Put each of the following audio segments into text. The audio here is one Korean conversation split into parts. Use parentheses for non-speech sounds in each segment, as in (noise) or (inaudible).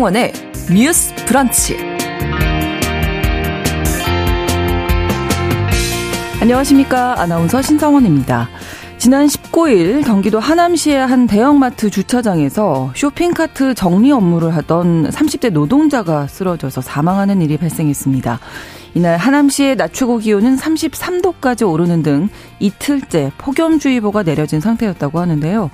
신성원의 뉴스 브런치. 안녕하십니까. 아나운서 신성원입니다. 지난 19일 경기도 하남시의 한 대형마트 주차장에서 쇼핑카트 정리 업무를 하던 30대 노동자가 쓰러져서 사망하는 일이 발생했습니다. 이날 하남시의 낮 최고 기온은 33도까지 오르는 등 이틀째 폭염주의보가 내려진 상태였다고 하는데요.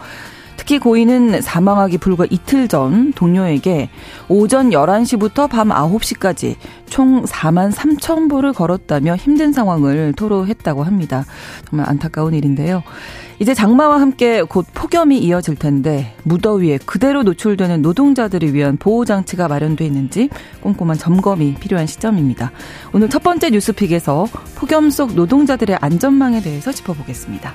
특히 고인은 사망하기 불과 이틀 전 동료에게 오전 11시부터 밤 9시까지 총 4만 3천 보를 걸었다며 힘든 상황을 토로했다고 합니다. 정말 안타까운 일인데요. 이제 장마와 함께 곧 폭염이 이어질 텐데 무더위에 그대로 노출되는 노동자들을 위한 보호장치가 마련돼 있는지 꼼꼼한 점검이 필요한 시점입니다. 오늘 첫 번째 뉴스픽에서 폭염 속 노동자들의 안전망에 대해서 짚어보겠습니다.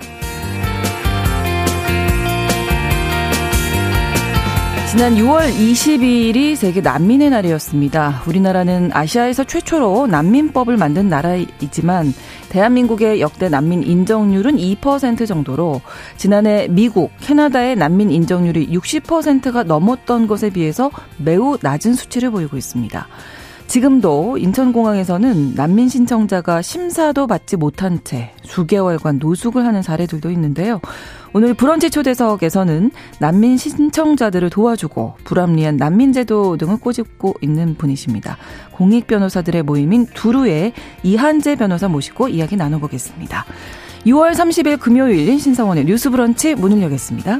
지난 6월 20일이 세계 난민의 날이었습니다. 우리나라는 아시아에서 최초로 난민법을 만든 나라이지만 대한민국의 역대 난민 인정률은 2% 정도로 지난해 미국, 캐나다의 난민 인정률이 60%가 넘었던 것에 비해서 매우 낮은 수치를 보이고 있습니다. 지금도 인천공항에서는 난민 신청자가 심사도 받지 못한 채 수개월간 노숙을 하는 사례들도 있는데요. 오늘 브런치 초대석에서는 난민 신청자들을 도와주고 불합리한 난민제도 등을 꼬집고 있는 분이십니다. 공익 변호사들의 모임인 두루의 이한재 변호사 모시고 이야기 나눠보겠습니다. 6월 30일 금요일 신성원의 뉴스 브런치 문을 여겠습니다.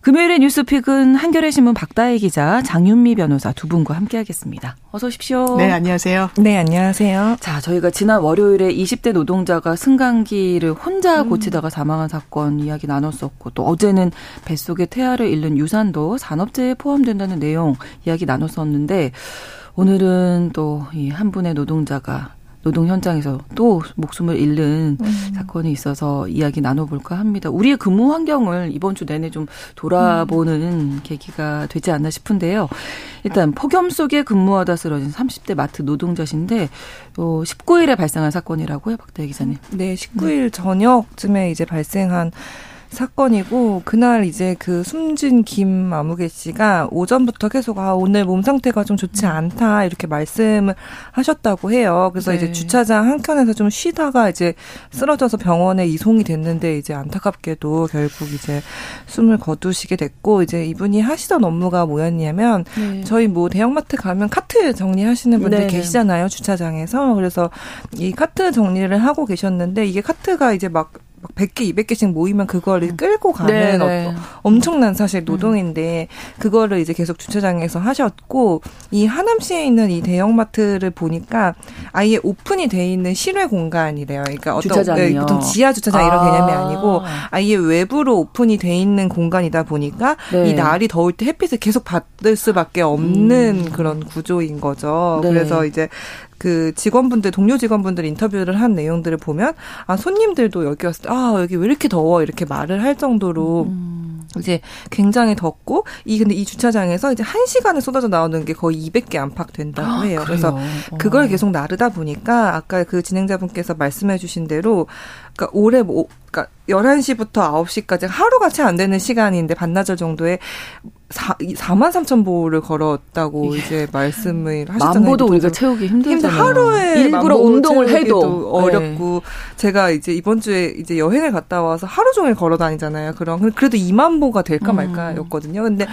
금요일의 뉴스픽은 한겨레 신문 박다혜 기자, 장윤미 변호사 두 분과 함께하겠습니다. 어서 오십시오. 네, 안녕하세요. 네, 안녕하세요. 자, 저희가 지난 월요일에 20대 노동자가 승강기를 혼자 음. 고치다가 사망한 사건 이야기 나눴었고 또 어제는 뱃속에 태아를 잃는 유산도 산업재해에 포함된다는 내용 이야기 나눴었는데 오늘은 또 이 한 분의 노동자가 노동 현장에서 또 목숨을 잃는 음. 사건이 있어서 이야기 나눠볼까 합니다. 우리의 근무 환경을 이번 주 내내 좀 돌아보는 음. 계기가 되지 않나 싶은데요. 일단 폭염 속에 근무하다 쓰러진 30대 마트 노동자신데 어, 19일에 발생한 사건이라고요, 박대희 기자님. 네, 19일 네. 저녁쯤에 이제 발생한 사건이고 그날 이제 그 숨진 김 아무개 씨가 오전부터 계속 아 오늘 몸 상태가 좀 좋지 않다 이렇게 말씀을 하셨다고 해요. 그래서 네. 이제 주차장 한 켠에서 좀 쉬다가 이제 쓰러져서 병원에 이송이 됐는데 이제 안타깝게도 결국 이제 숨을 거두시게 됐고 이제 이분이 하시던 업무가 뭐였냐면 네. 저희 뭐 대형마트 가면 카트 정리하시는 분들 네. 계시잖아요 주차장에서 그래서 이 카트 정리를 하고 계셨는데 이게 카트가 이제 막 100개, 200개씩 모이면 그거를 음. 끌고 가는 네, 네. 엄청난 사실 노동인데 그거를 이제 계속 주차장에서 하셨고 이 하남시에 있는 이 대형마트를 보니까 아예 오픈이 돼 있는 실외 공간이래요. 그러니까 어떤 주차장이요. 보통 지하 주차장 이런 아. 개념이 아니고 아예 외부로 오픈이 돼 있는 공간이다 보니까 네. 이 날이 더울 때 햇빛을 계속 받을 수밖에 없는 음. 그런 구조인 거죠. 네. 그래서 이제 그 직원분들 동료 직원분들 인터뷰를 한 내용들을 보면 아 손님들도 여기 왔을 때 아 여기 왜 이렇게 더워 이렇게 말을 할 정도로 음. 이제 굉장히 덥고 이 근데 이 주차장에서 이제 한 시간에 쏟아져 나오는 게 거의 200개 안팎 된다고 아, 해요. 아, 그래서 그걸 어. 계속 나르다 보니까 아까 그 진행자분께서 말씀해주신 대로 그러니까 올해 뭐 그러니까 11시부터 9시까지 하루가 채 안 되는 시간인데 반나절 정도에 4, 4만 3천 보를 걸었다고 이제 말씀을 하셨잖아요. 만보도 우리가 채우기 힘들잖아요. 하루에 일부러 운동을 해도 어렵고 네. 제가 이제 이번 주에 이제 여행을 갔다 와서 하루 종일 걸어 다니잖아요. 그럼 그래도 2만 보가 될까 음. 말까였거든요. 근데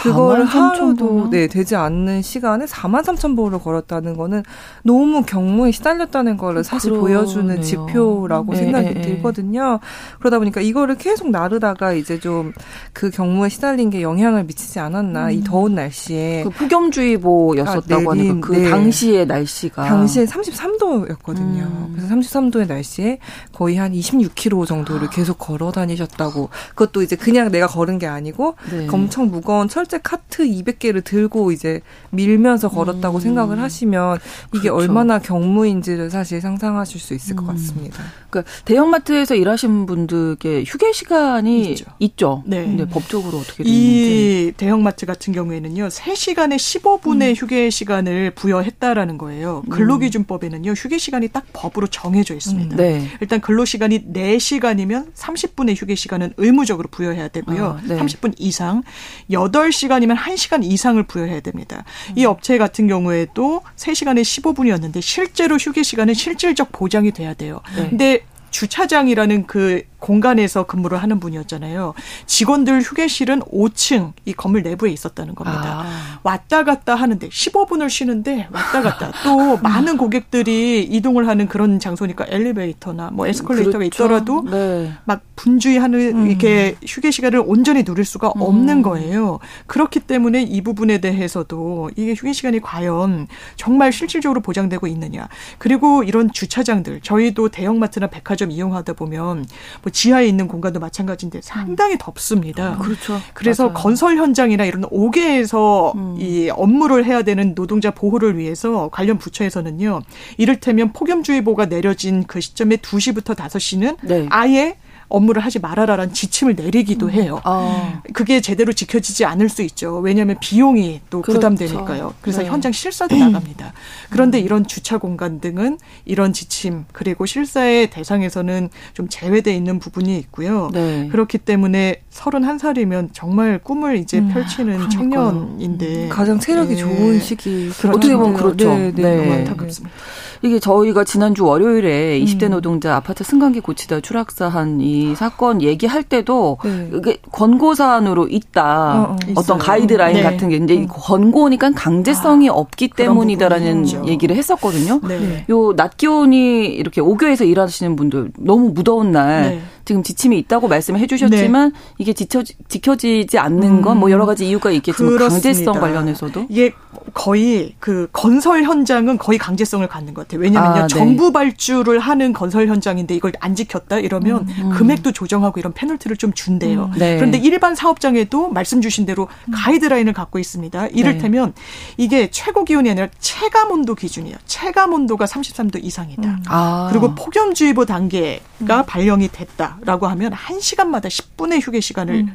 그거를 하루도 네, 되지 않는 시간에 4만 3천 보를 걸었다는 거는 너무 경무에 시달렸다는 거를 사실 그러네요. 보여주는 지표라고 네, 생각이 네, 들거든요. 그러다 보니까 이거를 계속 나르다가 이제 좀 그 경무에 시달린 게 영향을 미치 미치지 않았나 음. 이 더운 날씨에 그 폭염주의보였었다고 아, 하는 그, 그 네. 당시의 날씨가 당시에 33도였거든요. 음. 그래서 33도의 날씨에 거의 한 26km 정도를 계속 걸어 다니셨다고 그것도 이제 그냥 내가 걸은 게 아니고 네. 엄청 무거운 철제 카트 200개를 들고 이제 밀면서 걸었다고 음. 생각을 하시면 이게 그렇죠. 얼마나 경무인지를 사실 상상하실 수 있을 것 음. 같습니다. 그러니까 대형마트에서 일하 시는 분들께 휴게 시간이 있죠. 있죠. 네. 근데 법적으로 어떻게 되는지. 이 대형마트 같은 경우에는요. 3시간에 15분의 음. 휴게 시간을 부여했다라는 거예요. 음. 근로기준법에는요. 휴게 시간이 딱 법으로 정해져 있습니다. 음. 네. 일단 근로 시간이 4시간이면 30분의 휴게 시간은 의무적으로 부여해야 되고요. 아, 네. 30분 이상 8시간이면 1시간 이상을 부여해야 됩니다. 음. 이 업체 같은 경우에도 3시간에 15분이었는데 실제로 휴게 시간은 실질적 보장이 돼야 돼요. 네. 근데 주차장이라는 그 공간에서 근무를 하는 분이었잖아요. 직원들 휴게실은 5층 이 건물 내부에 있었다는 겁니다. 아. 왔다 갔다 하는데 15분을 쉬는데 왔다 갔다 또 (laughs) 많은 고객들이 이동을 하는 그런 장소니까 엘리베이터나 뭐 에스컬레이터가 그렇죠. 있더라도 네. 막 분주히하는 음. 이렇게 휴게 시간을 온전히 누릴 수가 음. 없는 거예요. 그렇기 때문에 이 부분에 대해서도 이게 휴게 시간이 과연 정말 실질적으로 보장되고 있느냐. 그리고 이런 주차장들 저희도 대형마트나 백화점 이용하다 보면 뭐 지하에 있는 공간도 마찬가지인데 상당히 덥습니다. 음, 그렇죠. 그래서 맞아요. 건설 현장이나 이런 옥외에서 음. 이 업무를 해야 되는 노동자 보호를 위해서 관련 부처에서는요. 이를테면 폭염주의보가 내려진 그 시점에 2시부터 5시는 네. 아예 업무를 하지 말아라라는 지침을 내리기도 음. 해요. 아. 그게 제대로 지켜지지 않을 수 있죠. 왜냐하면 비용이 또 그렇죠. 부담되니까요. 그래서 네. 현장 실사도 (clears throat) 나갑니다. 그런데 음. 이런 주차 공간 등은 이런 지침 그리고 실사의 대상에서는 좀 제외돼 있는 부분이 있고요. 네. 그렇기 때문에 31살이면 정말 꿈을 이제 음. 펼치는 그 청년인데 가장 체력이 네. 좋은 시기. 어떻게 보면 그렇죠. 네, 네. 네. 안타깝습니다. 이게 저희가 지난주 월요일에 음. 20대 노동자 아파트 승강기 고치다 추락사한 이 사건 얘기할 때도 네. 이게 권고 사안으로 있다. 어, 떤 가이드라인 네. 같은 게 이제 음. 권고니까 강제성이 아, 없기 때문이다라는 얘기를 했었거든요. 네. 요낮 기온이 이렇게 오교에서 일하시는 분들 너무 무더운 날 네. 지금 지침이 있다고 말씀해 주셨지만 네. 이게 지켜, 지켜지지 않는 건 뭐 여러 가지 이유가 있겠지만 그렇습니다. 강제성 관련해서도 이게 거의 그 건설 현장은 거의 강제성을 갖는 것 같아요. 왜냐면요. 아, 네. 정부 발주를 하는 건설 현장인데 이걸 안 지켰다 이러면 음, 음. 금액도 조정하고 이런 페널티를 좀 준대요. 음, 네. 그런데 일반 사업장에도 말씀 주신 대로 음. 가이드라인을 갖고 있습니다. 이를테면 네. 이게 최고 기온이 아니라 체감 온도 기준이에요. 체감 온도가 33도 이상이다. 음. 아. 그리고 폭염주의보 단계가 음. 발령이 됐다 라고 하면 1시간마다 10분의 휴게 시간을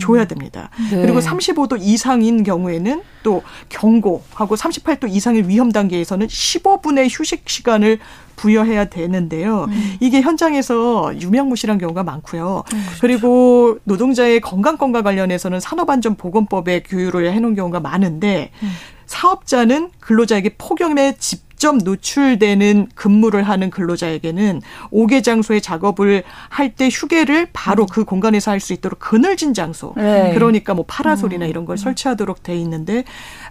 줘야 됩니다. 네. 그리고 35도 이상인 경우에는 또 경고하고 38도 이상의 위험 단계에서는 15분의 휴식 시간을 부여해야 되는데요. 음. 이게 현장에서 유명무실한 경우가 많고요. 음, 그렇죠. 그리고 노동자의 건강권과 관련해서는 산업안전보건법에 규율을 해놓은 경우가 많은데 음. 사업자는 근로자에게 폭염에 집 직접 노출되는 근무를 하는 근로자에게는 5개 장소의 작업을 할 때 휴게를 바로 그 공간에서 할 수 있도록 그늘진 장소. 네. 그러니까 뭐 파라솔이나 음. 이런 걸 설치하도록 돼 있는데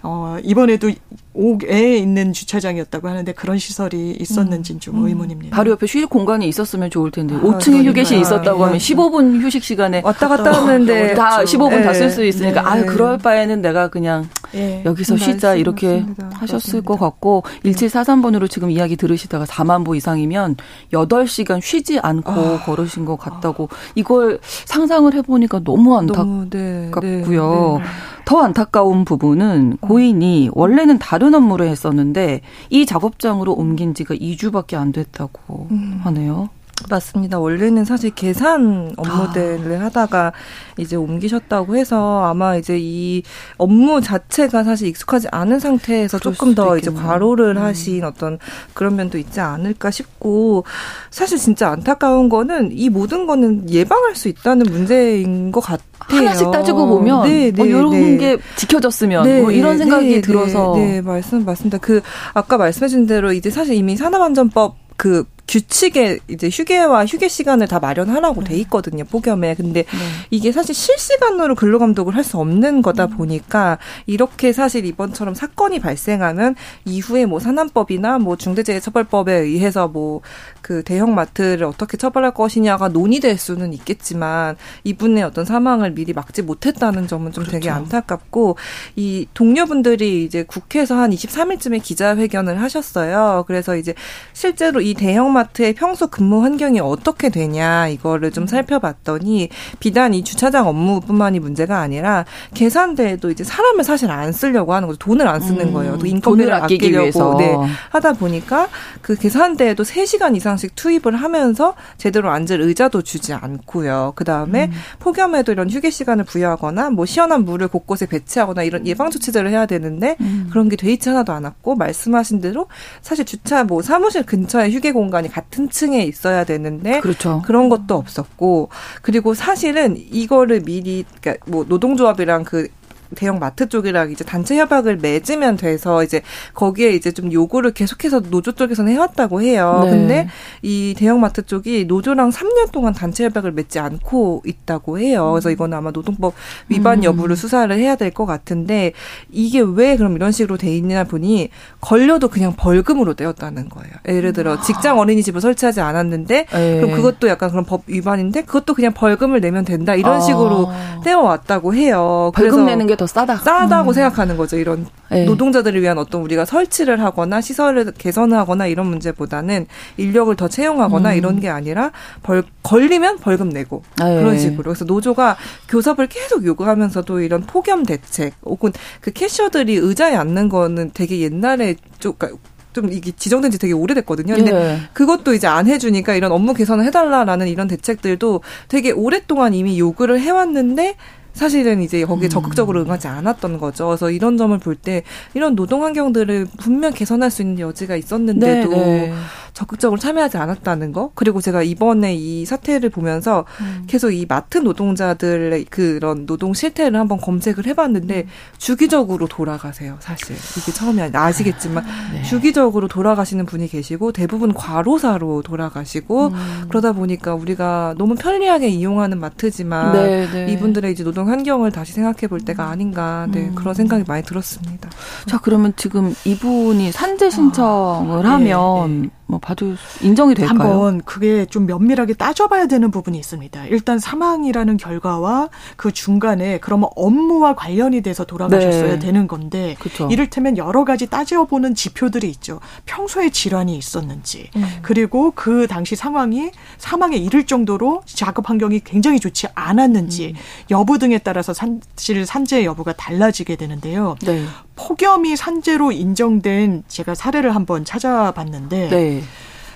어 이번에도 옥에 있는 주차장이었다고 하는데 그런 시설이 있었는지는 좀 음. 의문입니다. 바로 옆에 휴식 공간이 있었으면 좋을 텐데 아, 5층에 휴게실 있었다고 예. 하면 15분 휴식 시간에 왔다 갔다 하는데 다 15분 다쓸 수 있으니까 네. 아 그럴 바에는 내가 그냥 예. 여기서 쉬자 이렇게 맞습니다. 하셨을 맞습니다. 것 같고 1743번으로 지금 이야기 들으시다가 4만 보 이상이면 8시간 쉬지 않고 아. 걸으신 것 같다고 이걸 상상을 해보니까 너무 안타깝고요. 네, 네, 네. 더 안타까운 부분은 고인이 원래는 다른 업무를 했었는데 이 작업장으로 옮긴 지가 2주밖에 안 됐다고 음. 하네요. 맞습니다. 원래는 사실 계산 업무들을 아. 하다가 이제 옮기셨다고 해서 아마 이제 이 업무 자체가 사실 익숙하지 않은 상태에서 조금 더 있겠네요. 이제 과로를 음. 하신 어떤 그런 면도 있지 않을까 싶고 사실 진짜 안타까운 거는 이 모든 거는 예방할 수 있다는 문제인 것 같아요. 하나씩 따지고 보면 네, 네, 어, 이런 네. 게 지켜졌으면 네, 뭐 이런 생각이 네, 네, 들어서 네, 말씀 맞습니다. 그 아까 말씀해 준 대로 이제 사실 이미 산업안전법 그 규칙에 이제 휴게와 휴게 시간을 다 마련하라고 돼 있거든요. 폭염에. 근데 네. 이게 사실 실시간으로 근로 감독을 할 수 없는 거다 음. 보니까 이렇게 사실 이번처럼 사건이 발생하면 이후에 뭐 산안법이나 뭐 중대재해처벌법에 의해서 뭐 그 대형 마트를 어떻게 처벌할 것이냐가 논의될 수는 있겠지만 이분의 어떤 사망을 미리 막지 못했다는 점은 좀 그렇죠. 되게 안타깝고 이 동료분들이 이제 국회에서 한 23일쯤에 기자회견을 하셨어요. 그래서 이제 실제로 이 대형 마트 의 평소 근무 환경이 어떻게 되냐 이거를 좀 음. 살펴봤더니 비단 이 주차장 업무뿐만이 문제가 아니라 계산대에도 이제 사람을 사실 안 쓰려고 하는 거죠. 돈을 안 쓰는 음. 거예요. 또 인건비를 아끼기 위해서 네, 하다 보니까 그 계산대에도 3시간 이상씩 투입을 하면서 제대로 앉을 의자도 주지 않고요. 그다음에 음. 폭염에도 이런 휴게 시간을 부여하거나 뭐 시원한 물을 곳곳에 배치하거나 이런 예방 조치들을 해야 되는데 음. 그런 게 돼 있지 하나도 않았고 말씀하신 대로 사실 주차 뭐 사무실 근처에 휴게 공간 이 같은 층에 있어야 되는데 그렇죠. 그런 것도 없었고 그리고 사실은 이거를 미리 그러니까 뭐 노동조합이랑 그 대형 마트 쪽이랑 이제 단체 협약을 맺으면 돼서 이제 거기에 이제 좀 요구를 계속해서 노조 쪽에서는 해왔다고 해요. 네. 근데 이 대형 마트 쪽이 노조랑 3년 동안 단체 협약을 맺지 않고 있다고 해요. 그래서 음. 이거는 아마 노동법 위반 음. 여부를 수사를 해야 될 것 같은데 이게 왜 그럼 이런 식으로 돼 있냐 보니 걸려도 그냥 벌금으로 떼었다는 거예요. 예를 들어 아. 직장 어린이집을 설치하지 않았는데 네. 그럼 그것도 약간 그런 법 위반인데 그것도 그냥 벌금을 내면 된다 이런 아. 식으로 떼어왔다고 해요. 벌금 내는 게더 싸다. 싸다고 음. 생각하는 거죠. 이런 네. 노동자들을 위한 어떤 우리가 설치를 하거나 시설을 개선하거나 이런 문제보다는 인력을 더 채용하거나 음. 이런 게 아니라 벌 걸리면 벌금 내고 네. 그런 식으로. 그래서 노조가 교섭을 계속 요구하면서도 이런 폭염 대책 혹은 그 캐셔들이 의자에 앉는 거는 되게 옛날에 좀 그러니까 좀 이게 지정된 지 되게 오래됐거든요. 근데 네. 그것도 이제 안 해주니까 이런 업무 개선을 해달라라는 이런 대책들도 되게 오랫동안 이미 요구를 해왔는데 사실은 이제 거기에 음. 적극적으로 응하지 않았던 거죠. 그래서 이런 점을 볼 때 이런 노동 환경들을 분명 개선할 수 있는 여지가 있었는데도 네, 네. 적극적으로 참여하지 않았다는 거. 그리고 제가 이번에 이 사태를 보면서 음. 계속 이 마트 노동자들의 그런 노동 실태를 한번 검색을 해봤는데 음. 주기적으로 돌아가세요. 사실 이게 처음이 아니 아시겠지만 네. 주기적으로 돌아가시는 분이 계시고 대부분 과로사로 돌아가시고 음. 그러다 보니까 우리가 너무 편리하게 이용하는 마트지만 네, 네. 이분들의 이제 노동 환경을 다시 생각해 볼 때가 아닌가 네, 음. 그런 생각이 많이 들었습니다. 자 그러면 지금 이분이 산재 신청을 아, 하면 네, 뭐 봐도 인정이 될까요? 한번 그게 좀 면밀하게 따져봐야 되는 부분이 있습니다. 일단 사망이라는 결과와 그 중간에 그러면 업무와 관련이 돼서 돌아가셨어야 네. 되는 건데 그쵸. 이를테면 여러 가지 따져보는 지표들이 있죠. 평소에 질환이 있었는지 음. 그리고 그 당시 상황이 사망에 이를 정도로 작업 환경이 굉장히 좋지 않았는지 음. 여부 등에 따라서 사실 산재 여부가 달라지게 되는데요. 네. 폭염이 산재로 인정된 제가 사례를 한번 찾아봤는데 네.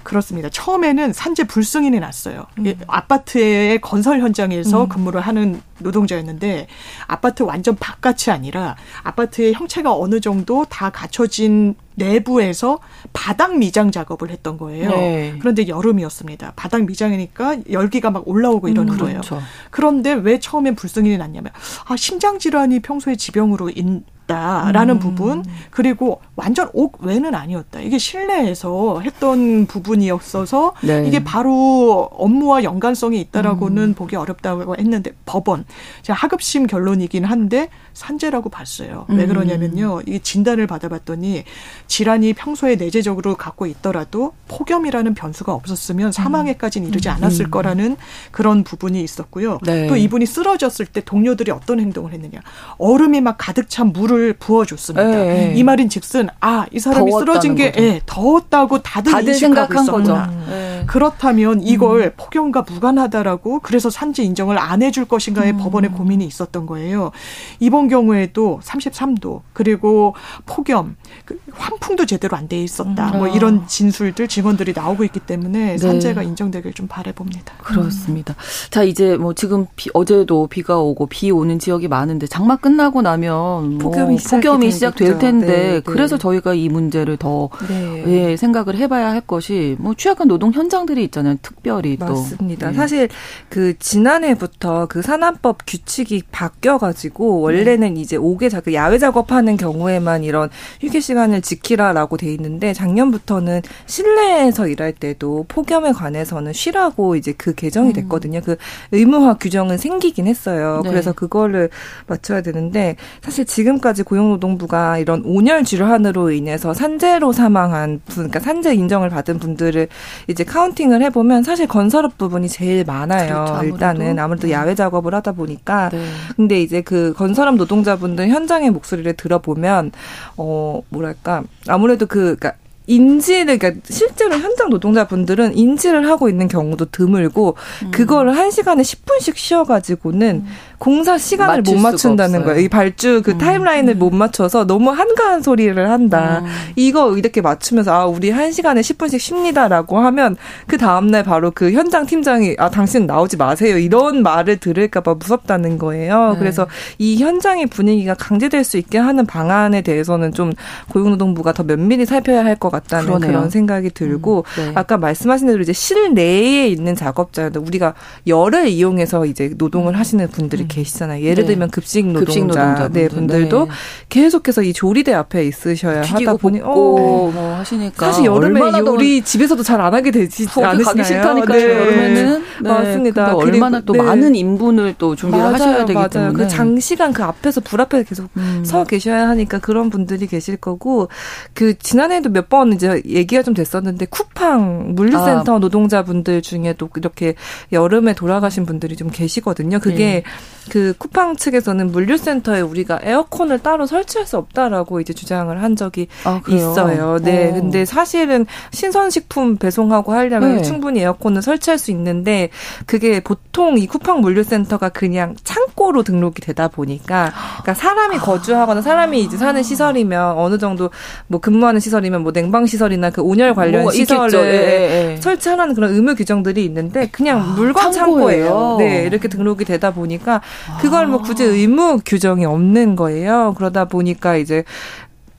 그렇습니다. 처음에는 산재 불승인이 났어요. 음. 아파트의 건설 현장에서 음. 근무를 하는 노동자였는데 아파트 완전 바깥이 아니라 아파트의 형체가 어느 정도 다 갖춰진 내부에서 바닥 미장 작업을 했던 거예요. 네. 그런데 여름이었습니다. 바닥 미장이니까 열기가 막 올라오고 이러는 음, 그렇죠. 거예요. 그런데 왜 처음엔 불승인이 났냐면 아 심장 질환이 평소에 지병으로 인, 있다라는 음. 부분 그리고 완전 옥 외는 아니었다. 이게 실내에서 했던 부분이었어서 네. 이게 바로 업무와 연관성이 있다라고는 음. 보기 어렵다고 했는데 법원 제가 하급심 결론이긴 한데 산재라고 봤어요. 왜 음. 그러냐면요. 이게 진단을 받아봤더니 질환이 평소에 내재적으로 갖고 있더라도 폭염이라는 변수가 없었으면 사망에까지는 이르지 음. 않았을 거라는 그런 부분이 있었고요. 네. 또 이분이 쓰러졌을 때 동료들이 어떤 행동을 했느냐. 얼음이 막 가득 찬 물을 물을 부어줬습니다. 네. 이 말인 즉슨 아 이 사람이 쓰러진 게 예, 더웠다고 다들, 다들 인식하고 있었구나. 네. 그렇다면 이걸 음. 폭염과 무관하다라고 그래서 산재 인정을 안 해줄 것인가에 음. 법원의 고민이 있었던 거예요. 이번 경우에도 33도 그리고 폭염 그 환 풍도 제대로 안 돼 있었다. 음. 뭐 이런 진술들 증언들이 나오고 있기 때문에 네. 산재가 인정되길 좀 바래봅니다. 그렇습니다. 자 이제 뭐 지금 비, 어제도 비가 오고 비 오는 지역이 많은데 장마 끝나고 나면 뭐 폭염이, 폭염이 시작될 텐데 네, 네. 그래서 저희가 이 문제를 더 네. 예, 생각을 해봐야 할 것이 뭐 취약한 노동 현장 현장들이 있잖아요. 특별히 또. 맞습니다. 네. 사실 그 지난해부터 그 산안법 규칙이 바뀌어가지고 원래는 네. 이제 옥외 작업, 야외 작업하는 경우에만 이런 휴게 시간을 지키 라라고 돼 있는데 작년부터는 실내에서 일할 때도 폭염에 관해서는 쉬라고 이제 그 개정이 음. 됐거든요. 음. 그 의무화 규정은 생기긴 했어요. 네. 그래서 그거를 맞춰야 되는데 사실 지금까지 고용노동부가 이런 온열 질환으로 인해서 산재로 사망한 분, 그러니까 산재 인정을 받은 분들을 이제 카운팅을 해보면 사실 건설업 부분이 제일 많아요. 그렇죠, 일단은 아무래도 네. 야외 작업을 하다 보니까. 네. 근데 이제 그 건설업 노동자분들 현장의 목소리를 들어보면 어 뭐랄까 아무래도 그 그러니까 인지를 그러니까 실제로 현장 노동자분들은 인지를 하고 있는 경우도 드물고 음. 그거를 한 시간에 10분씩 쉬어 가지고는 음. 공사 시간을 못 맞춘다는 거예요. 이 발주 그 음. 타임라인을 못 맞춰서 너무 한가한 소리를 한다. 음. 이거 이렇게 맞추면서 아 우리 한 시간에 10분씩 쉽니다라고 하면 그 다음 날 바로 그 현장 팀장이 아 당신 나오지 마세요 이런 말을 들을까봐 무섭다는 거예요. 네. 그래서 이 현장의 분위기가 강제될 수 있게 하는 방안에 대해서는 좀 고용노동부가 더 면밀히 살펴야 할 것 같다는 그러네요. 그런 생각이 들고 음. 네. 아까 말씀하신 대로 이제 실내에 있는 작업자들 우리가 열을 이용해서 이제 노동을 음. 하시는 분들이 음. 계시잖아요. 예를 네. 들면 급식 노동자 네, 분들도 네. 계속해서 이 조리대 앞에 있으셔야 하다 보니 어, 뭐 하시니까 사실 여름에 요리 집에서 도 잘 안 하게 되지 않으시나요? 네. 여름에는 네. 맞습니다. 얼마나 또 네. 많은 인분을 또 준비를 맞아요, 하셔야 되기 맞아요. 때문에 그 장시간 그 앞에서 불 앞에 계속 음. 서 계셔야 하니까 그런 분들이 계실 거고 그 지난해에도 몇 번 이제 얘기가 좀 됐었는데 쿠팡 물류센터 아. 노동자분들 중에도 이렇게 여름에 돌아가신 분들이 좀 계시거든요. 그게 네. 그 쿠팡 측에서는 물류센터에 우리가 에어컨을 따로 설치할 수 없다라고 이제 주장을 한 적이 아, 있어요. 네. 어. 근데 사실은 신선식품 배송하고 하려면 네. 충분히 에어컨을 설치할 수 있는데 그게 보통 이 쿠팡 물류센터가 그냥 창고로 등록이 되다 보니까 그러니까 사람이 거주하거나 사람이 이제 사는 시설이면 어느 정도 뭐 근무하는 시설이면 뭐 냉방 시설이나 그 온열 관련 시설을 예, 예, 예. 설치하라는 그런 의무 규정들이 있는데 그냥 아, 물건 창고예요. 네. 이렇게 등록이 되다 보니까 그걸 뭐 굳이 의무 규정이 없는 거예요. 그러다 보니까 이제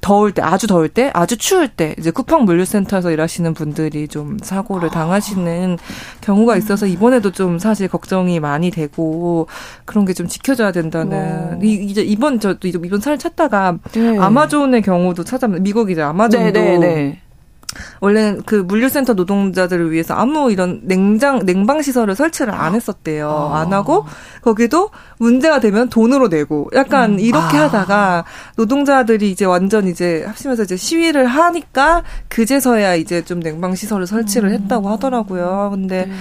더울 때, 아주 더울 때, 아주 추울 때, 이제 쿠팡 물류센터에서 일하시는 분들이 좀 사고를 당하시는 경우가 있어서 이번에도 좀 사실 걱정이 많이 되고 그런 게 좀 지켜져야 된다는. 이, 이제 이번, 저도 이번 살 찾다가 네. 아마존의 경우도 찾아면, 미국이죠. 아마존도. 네, 네, 네. 원래는 그 물류센터 노동자들을 위해서 아무 이런 냉장 냉방 시설을 설치를 안 했었대요. 아. 안 하고 거기도 문제가 되면 돈으로 내고 약간 음. 이렇게 아. 하다가 노동자들이 이제 완전 이제 합심해서 이제 시위를 하니까 그제서야 이제 좀 냉방 시설을 설치를 음. 했다고 하더라고요. 근데 네.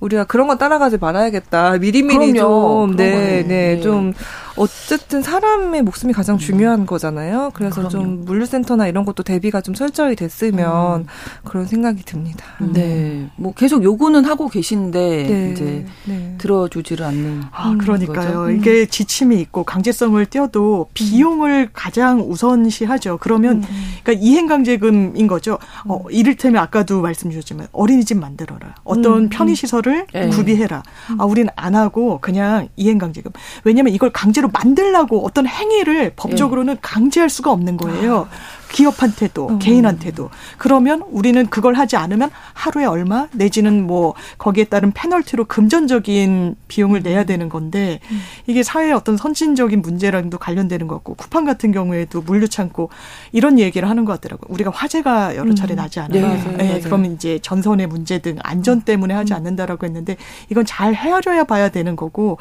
우리가 그런 거 따라가지 말아야겠다. 미리미리. 좀, 네, 네, 네, 좀, 어쨌든 사람의 목숨이 가장 중요한 음. 거잖아요. 그래서 그럼요. 좀 물류센터나 이런 것도 대비가 좀 철저히 됐으면 음. 그런 생각이 듭니다. 음. 네. 뭐 계속 요구는 하고 계신데, 네. 이제 네. 들어주지를 않는. 아, 그러니까요. 거죠? 이게 음. 지침이 있고 강제성을 띄어도 비용을 가장 우선시하죠. 그러면, 그러니까 이행 강제금인 거죠. 어, 이를테면 아까도 말씀 주셨지만 어린이집 만들어라. 어떤 편의 시설 거를 네. 구비해라. 아, 우리는 안 하고 그냥 이행 강제금. 왜냐면 이걸 강제로 만들라고 어떤 행위를 법적으로는 네. 강제할 수가 없는 거예요. 아. 기업한테도 음. 개인한테도 그러면 우리는 그걸 하지 않으면 하루에 얼마 내지는 뭐 거기에 따른 페널티로 금전적인 비용을 내야 되는 건데 음. 이게 사회의 어떤 선진적인 문제랑도 관련되는 것 같고 쿠팡 같은 경우에도 물류 창고 이런 얘기를 하는 것 같더라고요. 우리가 화재가 여러 차례 음. 나지 않아요. 네, 네, 네, 그러면 이제 전선의 문제 등 안전 때문에 하지 음. 않는다라고 했는데 이건 잘 헤아려야 봐야 되는 거고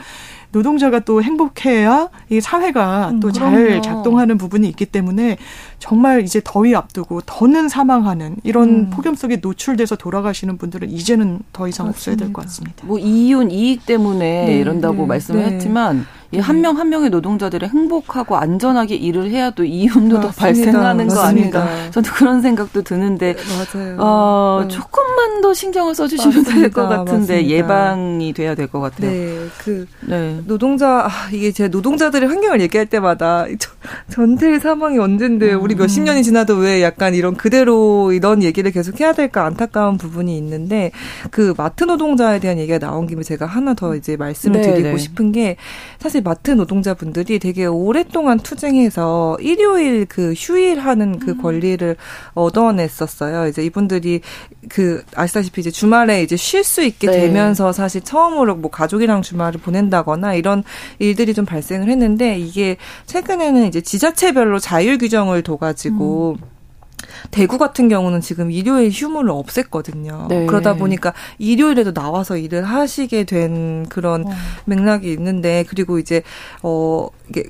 노동자가 또 행복해야 이 사회가 음, 또잘 작동하는 부분이 있기 때문에 정말 이제 더위 앞두고 더는 사망하는 이런 음. 폭염 속에 노출돼서 돌아가시는 분들은 이제는 더 이상. 없어야 될 것 같습니다. 뭐 이윤 이익 때문에 네, 이런다고 네, 말씀을 네. 했지만 이 한 명한 한 명의 노동자들이 행복하고 안전하게 일을 해야 또 이윤도 더 발생하는 맞습니다. 거 아닌가. 저도 그런 생각도 드는데 맞아요. 어, 네. 조금만 더 신경을 써주시면 될 것 같은데 맞습니다. 예방이 돼야 될 것 같아요. 네, 그 네. 노동자 아, 이게 제 노동자들의 환경을 얘기할 때마다 저, 전태일 사망이 언젠데 우리 몇십 년이 지나도 왜 약간 이런 그대로 이런 얘기를 계속 해야 될까 안타까운 부분이 있는데 그 마트 노동자에 대한 얘기가 나온 김에 제가 하나 더 이제 말씀을 네네. 드리고 네. 싶은 게 사실 마트 노동자분들이 되게 오랫동안 투쟁해서 일요일 그 휴일하는 그 음. 권리를 얻어냈었어요. 이제 이분들이 그 아시다시피 이제 주말에 이제 쉴 수 있게 네. 되면서 사실 처음으로 뭐 가족이랑 주말을 보낸다거나 이런 일들이 좀 발생을 했는데 이게 최근에는 이제 지자체별로 자율 규정을 둬가지고 음. 대구 같은 경우는 지금 일요일 휴무를 없앴거든요. 네. 그러다 보니까 일요일에도 나와서 일을 하시게 된 그런 어. 맥락이 있는데 그리고 이제 어 이게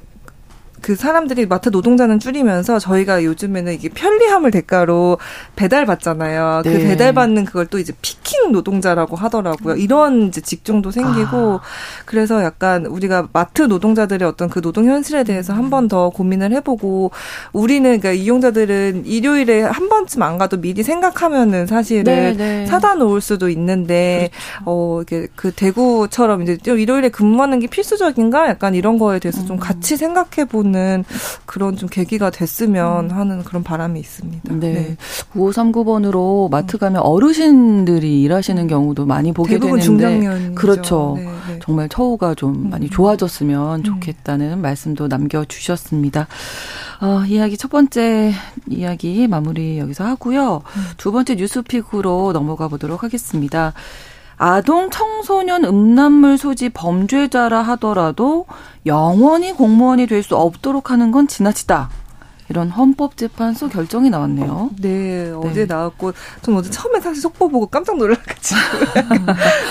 그 사람들이 마트 노동자는 줄이면서 저희가 요즘에는 이게 편리함을 대가로 배달 받잖아요. 그 네. 그 배달 받는 그걸 또 이제 피킹 노동자라고 하더라고요. 이런 이제 직종도 생기고 아. 그래서 약간 우리가 마트 노동자들의 어떤 그 노동 현실에 대해서 한 번 더 고민을 해보고 우리는 그러니까 이용자들은 일요일에 한 번쯤 안 가도 미리 생각하면은 사실은 네, 네. 사다 놓을 수도 있는데 그렇죠. 어 이게 그 대구처럼 이제 일요일에 근무하는 게 필수적인가 약간 이런 거에 대해서 음. 좀 같이 생각해 보는 있는 그런 좀 계기가 됐으면 음. 하는 그런 바람이 있습니다. 네. 네. 9539번으로 마트 가면 어르신들이 일하시는 경우도 많이 보게 되는데 중장년 그렇죠. 네, 네. 정말 처우가 좀 음. 많이 좋아졌으면 음. 좋겠다는 말씀도 남겨 주셨습니다. 어, 이야기 첫 번째 이야기 마무리 여기서 하고요. 음. 두 번째 뉴스픽으로 넘어가 보도록 하겠습니다. 아동 청소년 음란물 소지 범죄자라 하더라도 영원히 공무원이 될 수 없도록 하는 건 지나치다. 이런 헌법재판소 결정이 나왔네요. 네, 네. 어제 나왔고, 좀 어제 처음에 사실 속보 보고 깜짝 놀라가지고,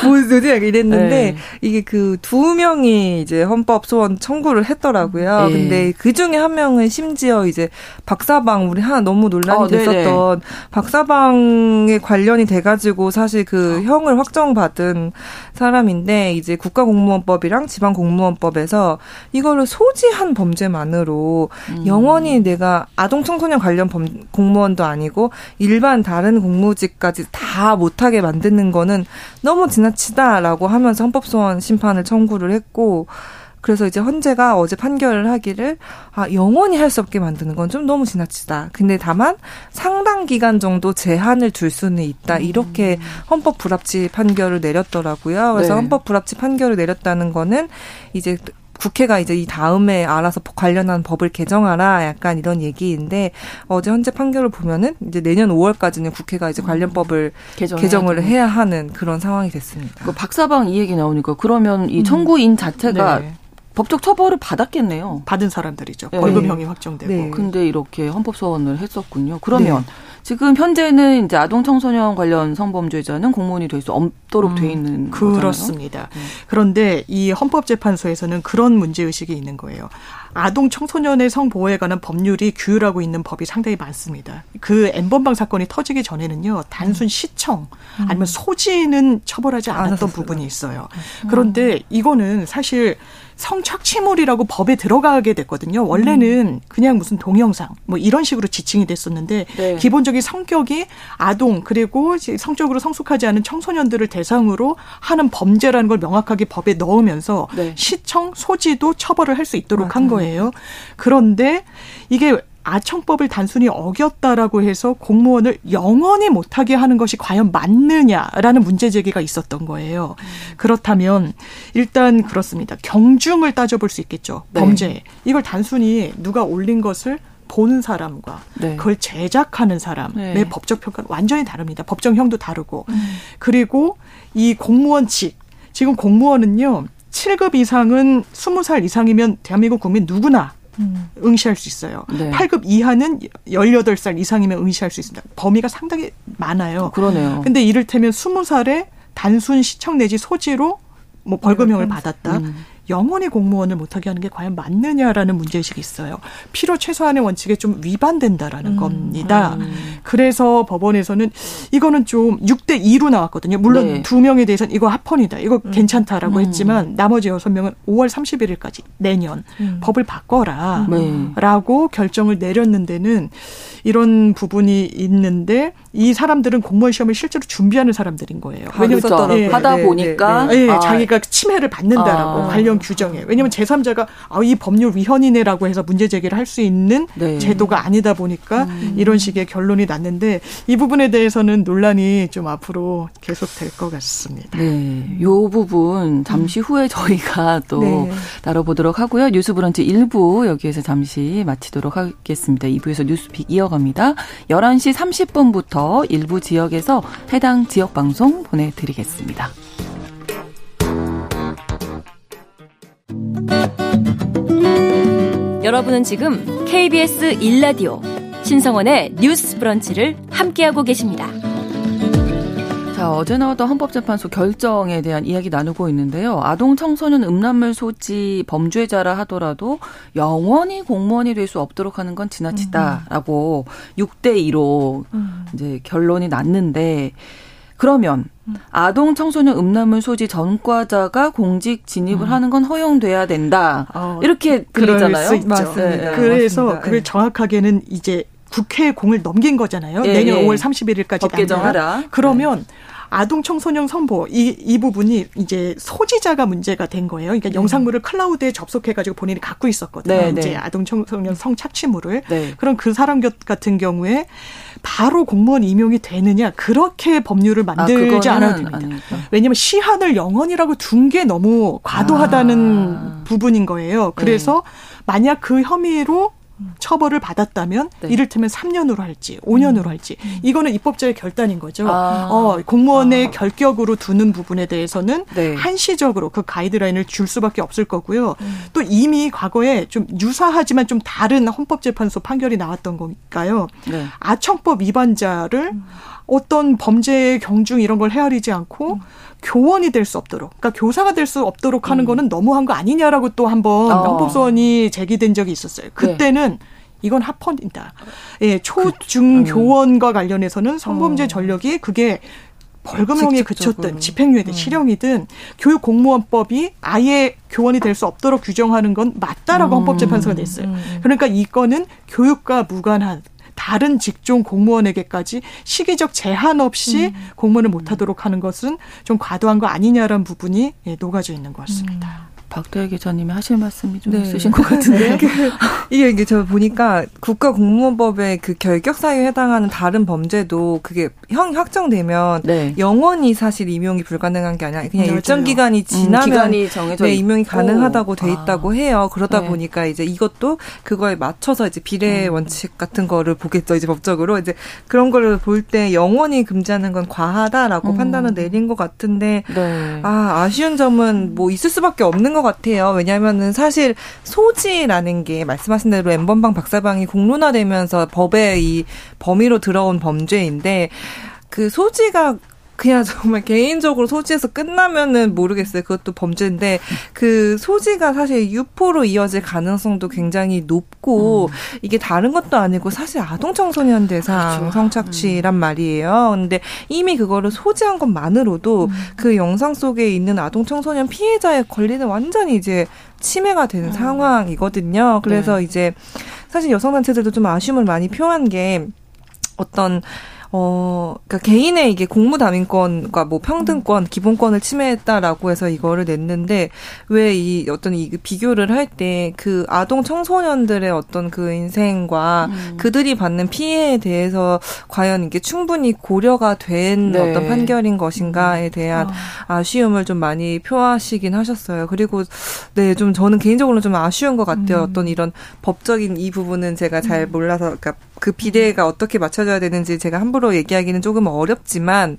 (laughs) 뭐, 어디 이랬는데, 네. 이게 그 두 명이 이제 헌법 소원 청구를 했더라고요. 네. 근데 그 중에 한 명은 심지어 이제 박사방, 우리 하나 너무 논란이 어, 됐었던 박사방에 관련이 돼가지고 사실 그 어. 형을 확정받은 사람인데, 이제 국가공무원법이랑 지방공무원법에서 이거를 소지한 범죄만으로 음. 영원히 내가 내가 아동 청소년 관련 범, 공무원도 아니고 일반 다른 공무직까지 다 못하게 만드는 거는 너무 지나치다라고 하면서 헌법소원 심판을 청구를 했고 그래서 이제 헌재가 어제 판결을 하기를 아 영원히 할 수 없게 만드는 건 좀 너무 지나치다. 근데 다만 상당 기간 정도 제한을 둘 수는 있다. 이렇게 음. 헌법 불합치 판결을 내렸더라고요. 그래서 네. 헌법 불합치 판결을 내렸다는 거는 이제 국회가 이제 이 다음에 알아서 관련한 법을 개정하라 약간 이런 얘기인데 어제 현재 판결을 보면은 이제 내년 5월까지는 국회가 이제 관련 법을 음, 개정을 해야 하는 그런 상황이 됐습니다. 그 박사방 이 얘기 나오니까 그러면 이 음. 청구인 자체가 네. 법적 처벌을 받았겠네요. 받은 사람들이죠. 네. 벌금형이 확정되고. 네. 근데 이렇게 헌법 소원을 했었군요. 그러면 네. 지금 현재는 이제 아동 청소년 관련 성범죄자는 공무원이 될 수 없도록 음, 돼 있는 그렇습니다. 네. 그런데 이 헌법재판소에서는 그런 문제 의식이 있는 거예요. 아동 청소년의 성보호에 관한 법률이 규율하고 있는 법이 상당히 많습니다. 그 엠번방 사건이 터지기 전에는요, 단순 음. 시청 아니면 소지는 처벌하지 않았던 부분이 있어요. 음. 그런데 이거는 사실 성착취물이라고 법에 들어가게 됐거든요. 원래는 음. 그냥 무슨 동영상 뭐 이런 식으로 지칭이 됐었는데 네. 기본적인 성격이 아동 그리고 성적으로 성숙하지 않은 청소년들을 대상으로 하는 범죄라는 걸 명확하게 법에 넣으면서 네. 시청 소지도 처벌을 할 수 있도록 맞아요. 한 거예요. 그런데 이게 아청법을 단순히 어겼다라고 해서 공무원을 영원히 못하게 하는 것이 과연 맞느냐라는 문제 제기가 있었던 거예요. 음. 그렇다면 일단 그렇습니다. 경중을 따져볼 수 있겠죠. 네. 범죄. 이걸 단순히 누가 올린 것을 보는 사람과 네. 그걸 제작하는 사람의 네. 법적 평가는 완전히 다릅니다. 법정형도 다르고. 음. 그리고 이 공무원직. 지금 공무원은요. 7급 이상은 20살 이상이면 대한민국 국민 누구나 음. 응시할 수 있어요. 네. 8급 이하는 18살 이상이면 응시할 수 있습니다. 범위가 상당히 많아요. 그러네요. 근데 이를테면 20살에 단순 시청 내지 소지로 뭐 벌금형을 음. 받았다. 음. 영원히 공무원을 못하게 하는 게 과연 맞느냐라는 문제의식이 있어요. 필요 최소한의 원칙에 좀 위반된다라는 음, 겁니다. 음. 그래서 법원에서는 이거는 좀 6대 2로 나왔거든요. 물론 네. 두 명에 대해서는 이거 합헌이다. 이거 음. 괜찮다라고 음. 했지만 나머지 여섯 명은 5월 31일까지 내년 음. 법을 바꿔라. 네. 라고 결정을 내렸는 데는 이런 부분이 있는데 이 사람들은 공무원 시험을 실제로 준비하는 사람들인 거예요. 아, 왜냐면 그렇죠. 예, 하다 네, 보니까 네, 네. 아. 자기가 침해를 받는다라고 아. 관련 규정에. 왜냐면 제3자가 아, 이 법률 위헌이네라고 해서 문제 제기를 할 수 있는 네. 제도가 아니다 보니까 음. 이런 식의 결론이 났는데 이 부분에 대해서는 논란이 좀 앞으로 계속 될 것 같습니다. 네. 요 부분 잠시 후에 저희가 또 네. 다뤄보도록 하고요. 뉴스 브런치 1부 여기에서 잠시 마치도록 하겠습니다. 2부에서 뉴스픽 이어갑니다. 11시 30분부터 일부 지역에서 해당 지역 방송 보내드리겠습니다. 여러분은 지금 KBS 1라디오 신성원의 뉴스 브런치를 함께하고 계십니다. 자, 어제 나왔던 헌법재판소 결정에 대한 이야기 나누고 있는데요. 아동 청소년 음란물 소지 범죄자라 하더라도 영원히 공무원이 될 수 없도록 하는 건 지나치다라고 음. 6대 2로 음. 이제 결론이 났는데 그러면 음. 아동 청소년 음란물 소지 전과자가 공직 진입을 음. 하는 건 허용돼야 된다. 어, 이렇게 들리잖아요. 맞습니다. 네, 그래서 맞습니다. 그걸 네. 정확하게는 이제 국회에 공을 넘긴 거잖아요. 예, 내년 예. 5월 31일까지 법 개정하라. 그러면 네. 아동 청소년 선보 이, 이 부분이 이제 소지자가 문제가 된 거예요. 그러니까 네. 영상물을 클라우드에 접속해가지고 본인이 갖고 있었거든요. 네, 이제 네. 아동 청소년 성 착취물을. 네. 그럼 그 사람 같은 경우에 바로 공무원 임용이 되느냐 그렇게 법률을 아, 만들지 아, 않아도 됩니다. 아니까. 왜냐하면 시한을 영원이라고 둔 게 너무 과도하다는 아. 부분인 거예요. 그래서 네. 만약 그 혐의로 처벌을 받았다면 네. 이를테면 3년으로 할지 5년으로 음. 할지 음. 이거는 입법자의 결단인 거죠. 아. 어, 공무원의 아. 결격으로 두는 부분에 대해서는 네. 한시적으로 그 가이드라인을 줄 수밖에 없을 거고요. 음. 또 이미 과거에 좀 유사하지만 좀 다른 헌법재판소 판결이 나왔던 거니까요. 네. 아청법 위반자를 음. 어떤 범죄의 경중 이런 걸 헤아리지 않고 음. 교원이 될 수 없도록, 그러니까 교사가 될 수 없도록 하는 음. 거는 너무한 거 아니냐라고 또 한번 어. 헌법소원이 제기된 적이 있었어요. 네. 그때는 네. 이건 합헌이다. 예, 초중 교원과 관련해서는 성범죄 어. 전력이 그게 벌금형에 그쳤든 집행유예든 음. 실형이든 교육 공무원법이 아예 교원이 될 수 없도록 규정하는 건 맞다라고 음. 헌법재판소가 냈어요. 음. 그러니까 이거는 교육과 무관한 다른 직종 공무원에게까지 시기적 제한 없이 음. 공무원을 못하도록 하는 것은 좀 과도한 거 아니냐라는 부분이 예, 녹아져 있는 것 같습니다. 음. 박도혜 기자님이 하실 말씀이 좀 네. 있으신 것 같은데요. 그, (laughs) 이게 이게 저 보니까 국가공무원법의 그 결격 사유에 해당하는 다른 범죄도 그게 형 확정되면 네. 영원히 사실 임용이 불가능한 게 아니라 그냥 맞아요. 일정 기간이 음, 지나면 음, 기간이 정해져 네, 임용이 가능하다고 돼 아. 있다고 아. 해요. 그러다 네. 보니까 이제 이것도 그거에 맞춰서 이제 비례 음. 원칙 같은 거를 보겠죠. 이제 법적으로 이제 그런 거를 볼 때 영원히 금지하는 건 과하다라고 음. 판단을 내린 것 같은데 네. 아 아쉬운 점은 뭐 있을 수밖에 없는 것 같아요. 왜냐하면은 사실 소지라는 게 말씀하신 대로 엠번방 박사방이 공론화되면서 법의 이 범위로 들어온 범죄인데 그 소지가 그냥 정말 개인적으로 소지해서 끝나면은 모르겠어요. 그것도 범죄인데 그 소지가 사실 유포로 이어질 가능성도 굉장히 높고 음. 이게 다른 것도 아니고 사실 아동 청소년 대상 그렇죠. 성착취란 음. 말이에요. 근데 이미 그거를 소지한 것만으로도 음. 그 영상 속에 있는 아동 청소년 피해자의 권리는 완전히 이제 침해가 되는 음. 상황이거든요. 그래서 네. 이제 사실 여성 단체들도 좀 아쉬움을 많이 표한 게 어떤 어, 그니까 개인의 이게 공무담임권과 뭐 평등권, 기본권을 침해했다라고 해서 이거를 냈는데 왜 이 어떤 이 비교를 할 때 그 아동 청소년들의 어떤 그 인생과 음. 그들이 받는 피해에 대해서 과연 이게 충분히 고려가 된 네. 어떤 판결인 것인가에 대한 어. 아쉬움을 좀 많이 표하시긴 하셨어요. 그리고 네, 좀 저는 개인적으로 좀 아쉬운 것 같아요. 음. 어떤 이런 법적인 이 부분은 제가 잘 음. 몰라서 그러니까 그 비대가 어떻게 맞춰져야 되는지 제가 함부로 얘기하기는 조금 어렵지만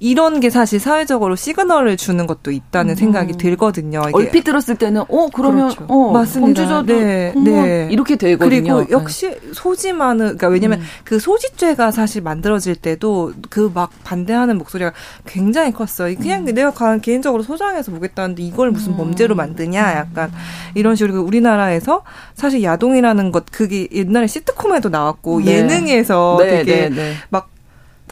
이런 게 사실 사회적으로 시그널을 주는 것도 있다는 음. 생각이 들거든요. 얼핏 들었을 때는 어 그러면 그렇죠. 어 맞습니다. 범죄자도 네, 네. 이렇게 되거든요. 그리고 역시 소지만은 그러니까 왜냐면 음. 그 소지죄가 사실 만들어질 때도 그 막 반대하는 목소리가 굉장히 컸어요. 그냥 음. 내가 개인적으로 소장해서 보겠다는데 이걸 무슨 음. 범죄로 만드냐 약간 이런 식으로 우리나라에서 사실 야동이라는 것 그게 옛날에 시트콤에도 나왔고 네. 예능에서 네, 되게 네, 네. 막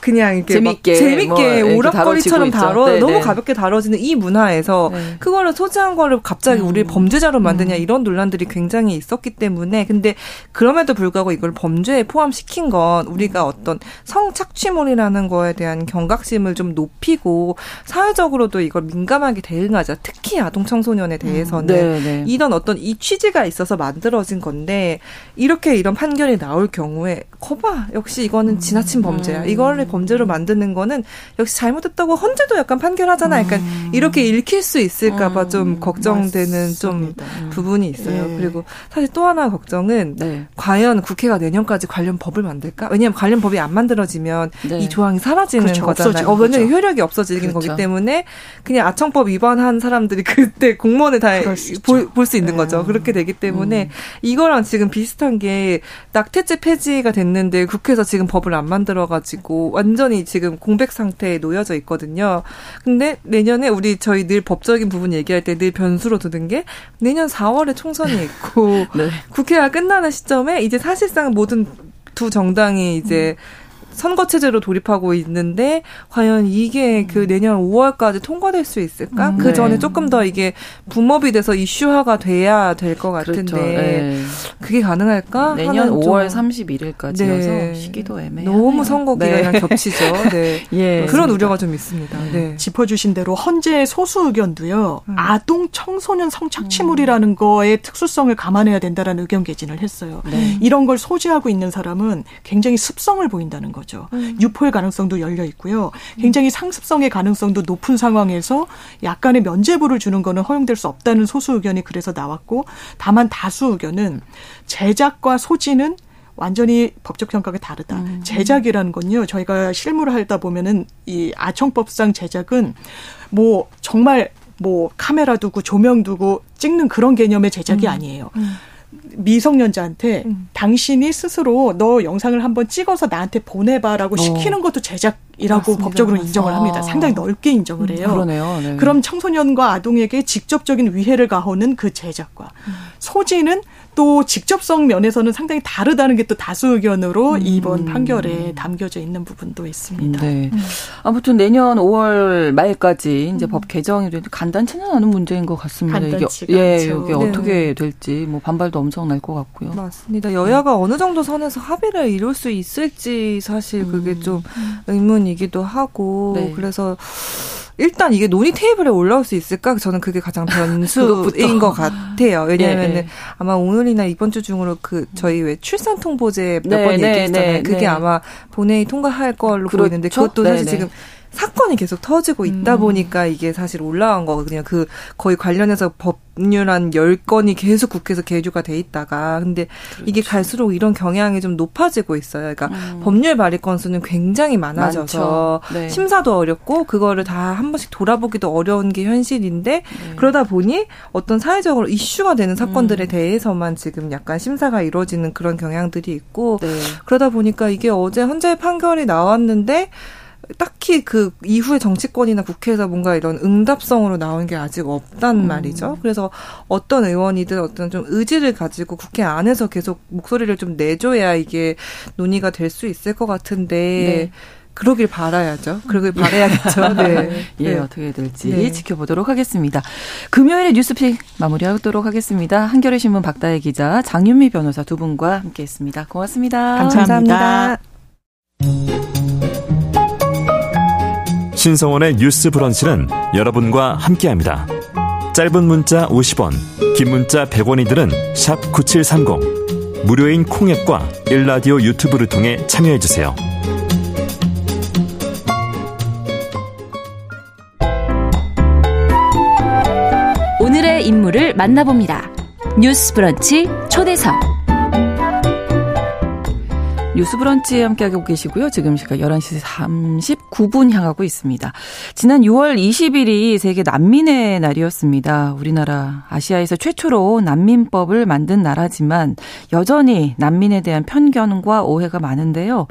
그냥 이렇게 재밌게 재밌게 뭐 오락거리처럼 다뤄 네, 너무 네. 가볍게 다뤄지는 이 문화에서 네. 그거를 소지한 거를 갑자기 음. 우리를 범죄자로 만드냐 음. 이런 논란들이 굉장히 있었기 때문에 근데 그럼에도 불구하고 이걸 범죄에 포함시킨 건 우리가 어떤 성착취물이라는 거에 대한 경각심을 좀 높이고 사회적으로도 이걸 민감하게 대응하자 특히 아동 청소년에 대해서는 음. 네, 이런 어떤 이 취지가 있어서 만들어진 건데 이렇게 이런 판결이 나올 경우에 거봐 역시 이거는 지나친 범죄야 이거를 범죄로 만드는 거는 역시 잘못했다고 헌재도 약간 판결하잖아. 약간 음. 이렇게 읽힐 수 있을까봐 음. 좀 걱정되는 맞습니다. 좀 음. 부분이 있어요. 네. 그리고 사실 또 하나 걱정은 네. 과연 국회가 내년까지 관련 법을 만들까? 왜냐하면 관련 법이 안 만들어지면 네. 이 조항이 사라지는 그렇죠. 거잖아요. 어, 왜냐면 효력이 없어지는 그렇죠. 거기 때문에 그냥 아청법 위반한 사람들이 그때 공무원에 다볼수 있는 거죠. 네. 그렇게 되기 때문에 음. 이거랑 지금 비슷한 게 낙태죄 폐지가 됐는데 국회에서 지금 법을 안 만들어가지고 완전히 지금 공백 상태에 놓여져 있거든요. 근데 내년에 우리 저희 늘 법적인 부분 얘기할 때 늘 변수로 두는 게 내년 4월에 총선이 있고 (laughs) 네. 국회가 끝나는 시점에 이제 사실상 모든 두 정당이 이제 음. 선거 체제로 돌입하고 있는데 과연 이게 그 내년 5월까지 통과될 수 있을까? 음, 그 전에 네. 조금 더 이게 붐업이 돼서 이슈화가 돼야 될 것 같은데 그렇죠. 네. 그게 가능할까? 내년 5월 31일까지여서 네. 시기도 애매해. 너무 선거 기간이랑 네. (laughs) 겹치죠. 네. 예, 그런 우려가 좀 있습니다. 네. 네. 짚어주신 대로 헌재 소수 의견도요. 음. 아동 청소년 성착취물이라는 음. 거의 특수성을 감안해야 된다라는 의견 개진을 했어요. 이런 걸 소지하고 있는 사람은 굉장히 습성을 보인다는 거죠. 거죠. 음. 유포의 가능성도 열려 있고요. 굉장히 상습성의 가능성도 높은 상황에서 약간의 면죄부를 주는 거는 허용될 수 없다는 소수 의견이 그래서 나왔고 다만 다수 의견은 제작과 소지는 완전히 법적 평가가 다르다. 음. 제작이라는 건요. 저희가 실무를 하다 보면은 이 아청법상 제작은 뭐 정말 뭐 카메라 두고 조명 두고 찍는 그런 개념의 제작이 음. 아니에요. 음. 미성년자한테 음. 당신이 스스로 너 영상을 한번 찍어서 나한테 보내봐라고 어. 시키는 것도 제작이라고 맞습니다. 법적으로 인정을 합니다. 상당히 넓게 인정을 해요. 음, 그러네요. 네. 그럼 청소년과 아동에게 직접적인 위해를 가하는 그 제작과 음. 소지는 또 직접성 면에서는 상당히 다르다는 게 또 다수 의견으로 음. 이번 판결에 담겨져 있는 부분도 있습니다. 네. 음. 아무튼 내년 5월 말까지 이제 음. 법 개정이 돼도 간단치는 않은 문제인 것 같습니다. 이게 예, 이게 네. 어떻게 될지 뭐 반발도 엄청 날 것 같고요. 맞습니다. 여야가 음. 어느 정도 선에서 합의를 이룰 수 있을지 사실 그게 음. 좀 의문이기도 하고 네. 그래서 일단 이게 논의 테이블에 올라올 수 있을까? 저는 그게 가장 변수인 것 같아요. 왜냐하면 네, 네. 아마 오늘 이나 이번 주 중으로 그 저희 왜 출산 통보제 몇번 네, 네, 얘기했잖아요. 네, 그게 아마 본회의 통과할 걸로 그렇죠? 보이는데 그것도 사실 지금 사건이 계속 터지고 있다 음. 보니까 이게 사실 올라간 거거든요. 그 거의 관련해서 법률한 10건이 계속 국회에서 계류가 돼 있다가 근데 그렇죠. 이게 갈수록 이런 경향이 좀 높아지고 있어요. 그러니까 음. 법률 발의 건수는 굉장히 많아져서 네. 심사도 어렵고 그거를 다 한 번씩 돌아보기도 어려운 게 현실인데 네. 그러다 보니 어떤 사회적으로 이슈가 되는 사건들에 음. 대해서만 지금 약간 심사가 이루어지는 그런 경향들이 있고 네. 그러다 보니까 이게 어제 헌재 판결이 나왔는데 딱히 그 이후에 정치권이나 국회에서 뭔가 이런 응답성으로 나온 게 아직 없단 음. 말이죠. 그래서 어떤 의원이든 어떤 좀 의지를 가지고 국회 안에서 계속 목소리를 좀 내줘야 이게 논의가 될 수 있을 것 같은데 네. 그러길 바라야죠. 그러길 바라야겠죠. (laughs) 네. 예, 네. 어떻게 될지 네. 지켜보도록 하겠습니다. 금요일에 뉴스픽 마무리하도록 하겠습니다. 한겨레 신문 박다혜 기자, 장윤미 변호사 두 분과 함께했습니다. 고맙습니다. 감사합니다. 감사합니다. 신성원의 뉴스 브런치는 여러분과 함께합니다. 짧은 문자 50원, 긴 문자 100원이들은 9730. 무료인 콩앱과 일라디오 유튜브를 통해 참여해주세요. 오늘의 인물을 만나봅니다. 뉴스 브런치 초대석. 뉴스 브런치에 함께하고 계시고요. 지금 시각 11시 39분 향하고 있습니다. 지난 6월 20일이 세계 난민의 날이었습니다. 우리나라 아시아에서 최초로 난민법을 만든 나라지만 여전히 난민에 대한 편견과 오해가 많은데요.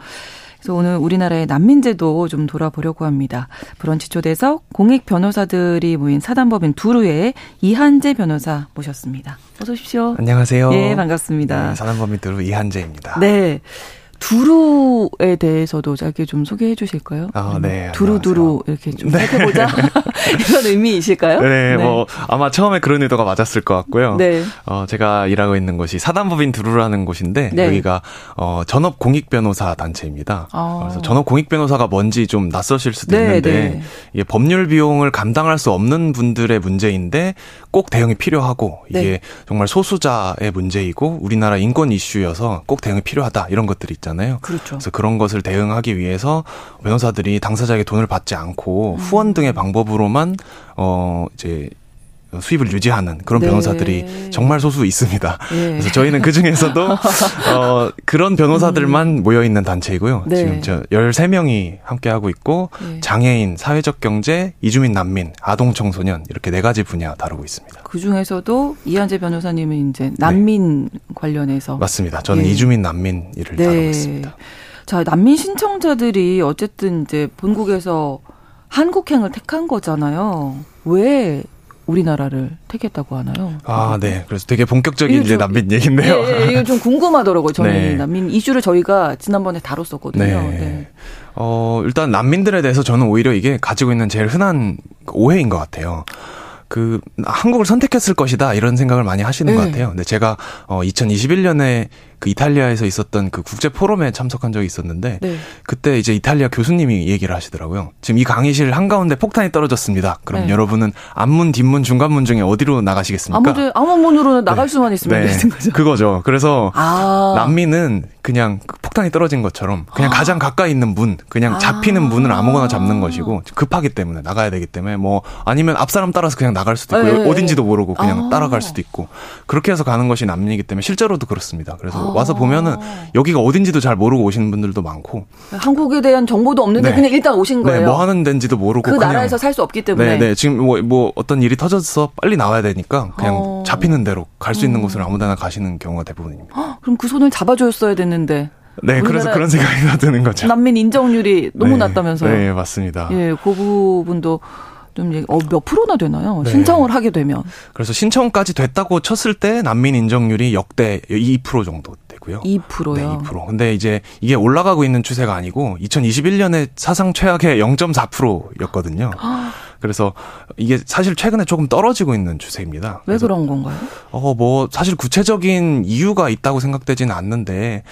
그래서 오늘 우리나라의 난민제도 좀 돌아보려고 합니다. 브런치 초대석 공익 변호사들이 모인 사단법인 두루의 이한재 변호사 모셨습니다. 어서 오십시오. 안녕하세요. 예, 반갑습니다. 네, 사단법인 두루 이한재입니다. 네. 두루에 대해서도 짧게 좀 소개해 주실까요? 아, 네. 두루두루 이렇게 좀 살펴보자. (laughs) 이런 의미이실까요? 네, 네, 뭐 아마 처음에 그런 의도가 맞았을 것 같고요. 네. 어, 제가 일하고 있는 곳이 사단법인 두루라는 곳인데 네. 여기가 어, 전업 공익 변호사 단체입니다. 아. 그래서 전업 공익 변호사가 뭔지 좀 낯서실 수도 네, 있는데 네. 이게 법률 비용을 감당할 수 없는 분들의 문제인데 꼭 대응이 필요하고 이게 네. 정말 소수자의 문제이고 우리나라 인권 이슈여서 꼭 대응이 필요하다 이런 것들이 있 잖아요. 그렇죠. 그래서 그런 것을 대응하기 위해서 변호사들이 당사자에게 돈을 받지 않고 음. 후원 등의 방법으로만 어 이제 수입을 유지하는 그런 네. 변호사들이 정말 소수 있습니다. 네. 그래서 저희는 그 중에서도 (laughs) 어 그런 변호사들만 음. 모여 있는 단체이고요. 네. 지금 저 13명이 함께 하고 있고 네. 장애인, 사회적 경제, 이주민 난민, 아동 청소년 이렇게 네 가지 분야 다루고 있습니다. 그 중에서도 이한재 변호사님은 이제 난민 네. 관련해서 맞습니다. 저는 예. 이주민 난민 일을 네. 다루고 있습니다. 자, 난민 신청자들이 어쨌든 이제 본국에서 한국행을 택한 거잖아요. 왜 우리나라를 택했다고 하나요? 아, 네. 그래서 되게 본격적인 이제 난민 얘기인데요. 예, 예, 이거 좀 궁금하더라고요. 저는 네. 난민 이슈를 저희가 지난번에 다뤘었거든요. 네. 네. 어, 일단 난민들에 대해서 저는 오히려 이게 가지고 있는 제일 흔한 오해인 것 같아요. 그 한국을 선택했을 것이다 이런 생각을 많이 하시는 네. 것 같아요. 근데 제가 어 2021년에 그 이탈리아에서 있었던 그 국제 포럼에 참석한 적이 있었는데 네. 그때 이제 이탈리아 교수님이 얘기를 하시더라고요. 지금 이 강의실 한가운데 폭탄이 떨어졌습니다. 그럼 네. 여러분은 앞문, 뒷문, 중간문 중에 어디로 나가시겠습니까? 아무 아무 문으로 나갈 네. 수만 있으면 네. 되는 거죠. 그거죠. 그래서 아. 난민은 그냥 그 폭탄이 떨어진 것처럼 그냥 아. 가장 가까이 있는 문, 그냥 아. 잡히는 아. 문을 아무거나 잡는 것이고 급하기 때문에 나가야 되기 때문에 뭐 아니면 앞 사람 따라서 그냥 나갈 수도 있고 네. 어딘지도 모르고 그냥 아. 따라갈 수도 있고 그렇게 해서 가는 것이 난민이기 때문에 실제로도 그렇습니다. 그래서 와서 보면은 여기가 어딘지도 잘 모르고 오시는 분들도 많고 한국에 대한 정보도 없는데 네. 그냥 일단 오신 거예요. 네, 뭐 하는 데인지도 모르고 그 나라에서 살 수 없기 때문에. 네, 네. 지금 뭐, 뭐 어떤 일이 터져서 빨리 나와야 되니까 그냥 어. 잡히는 대로 갈 수 있는 음. 곳을 아무데나 가시는 경우가 대부분입니다. 그럼 그 손을 잡아줬어야 됐는데. 네, 그래서 그런 생각이 드는 거죠. 난민 인정률이 너무 네, 낮다면서요? 네, 맞습니다. 예, 그 부분도 좀 얘기, 어, 몇 프로나 되나요? 네. 신청을 하게 되면. 그래서 신청까지 됐다고 쳤을 때 난민 인정률이 역대 2% 정도 되고요. 2%요? 네, 2%. 근데 이제 이게 올라가고 있는 추세가 아니고 2021년에 사상 최악의 0.4%였거든요. (gasps) 그래서 이게 사실 최근에 조금 떨어지고 있는 추세입니다. 왜 그런 건가요? 어, 뭐 사실 구체적인 이유가 있다고 생각되지는 않는데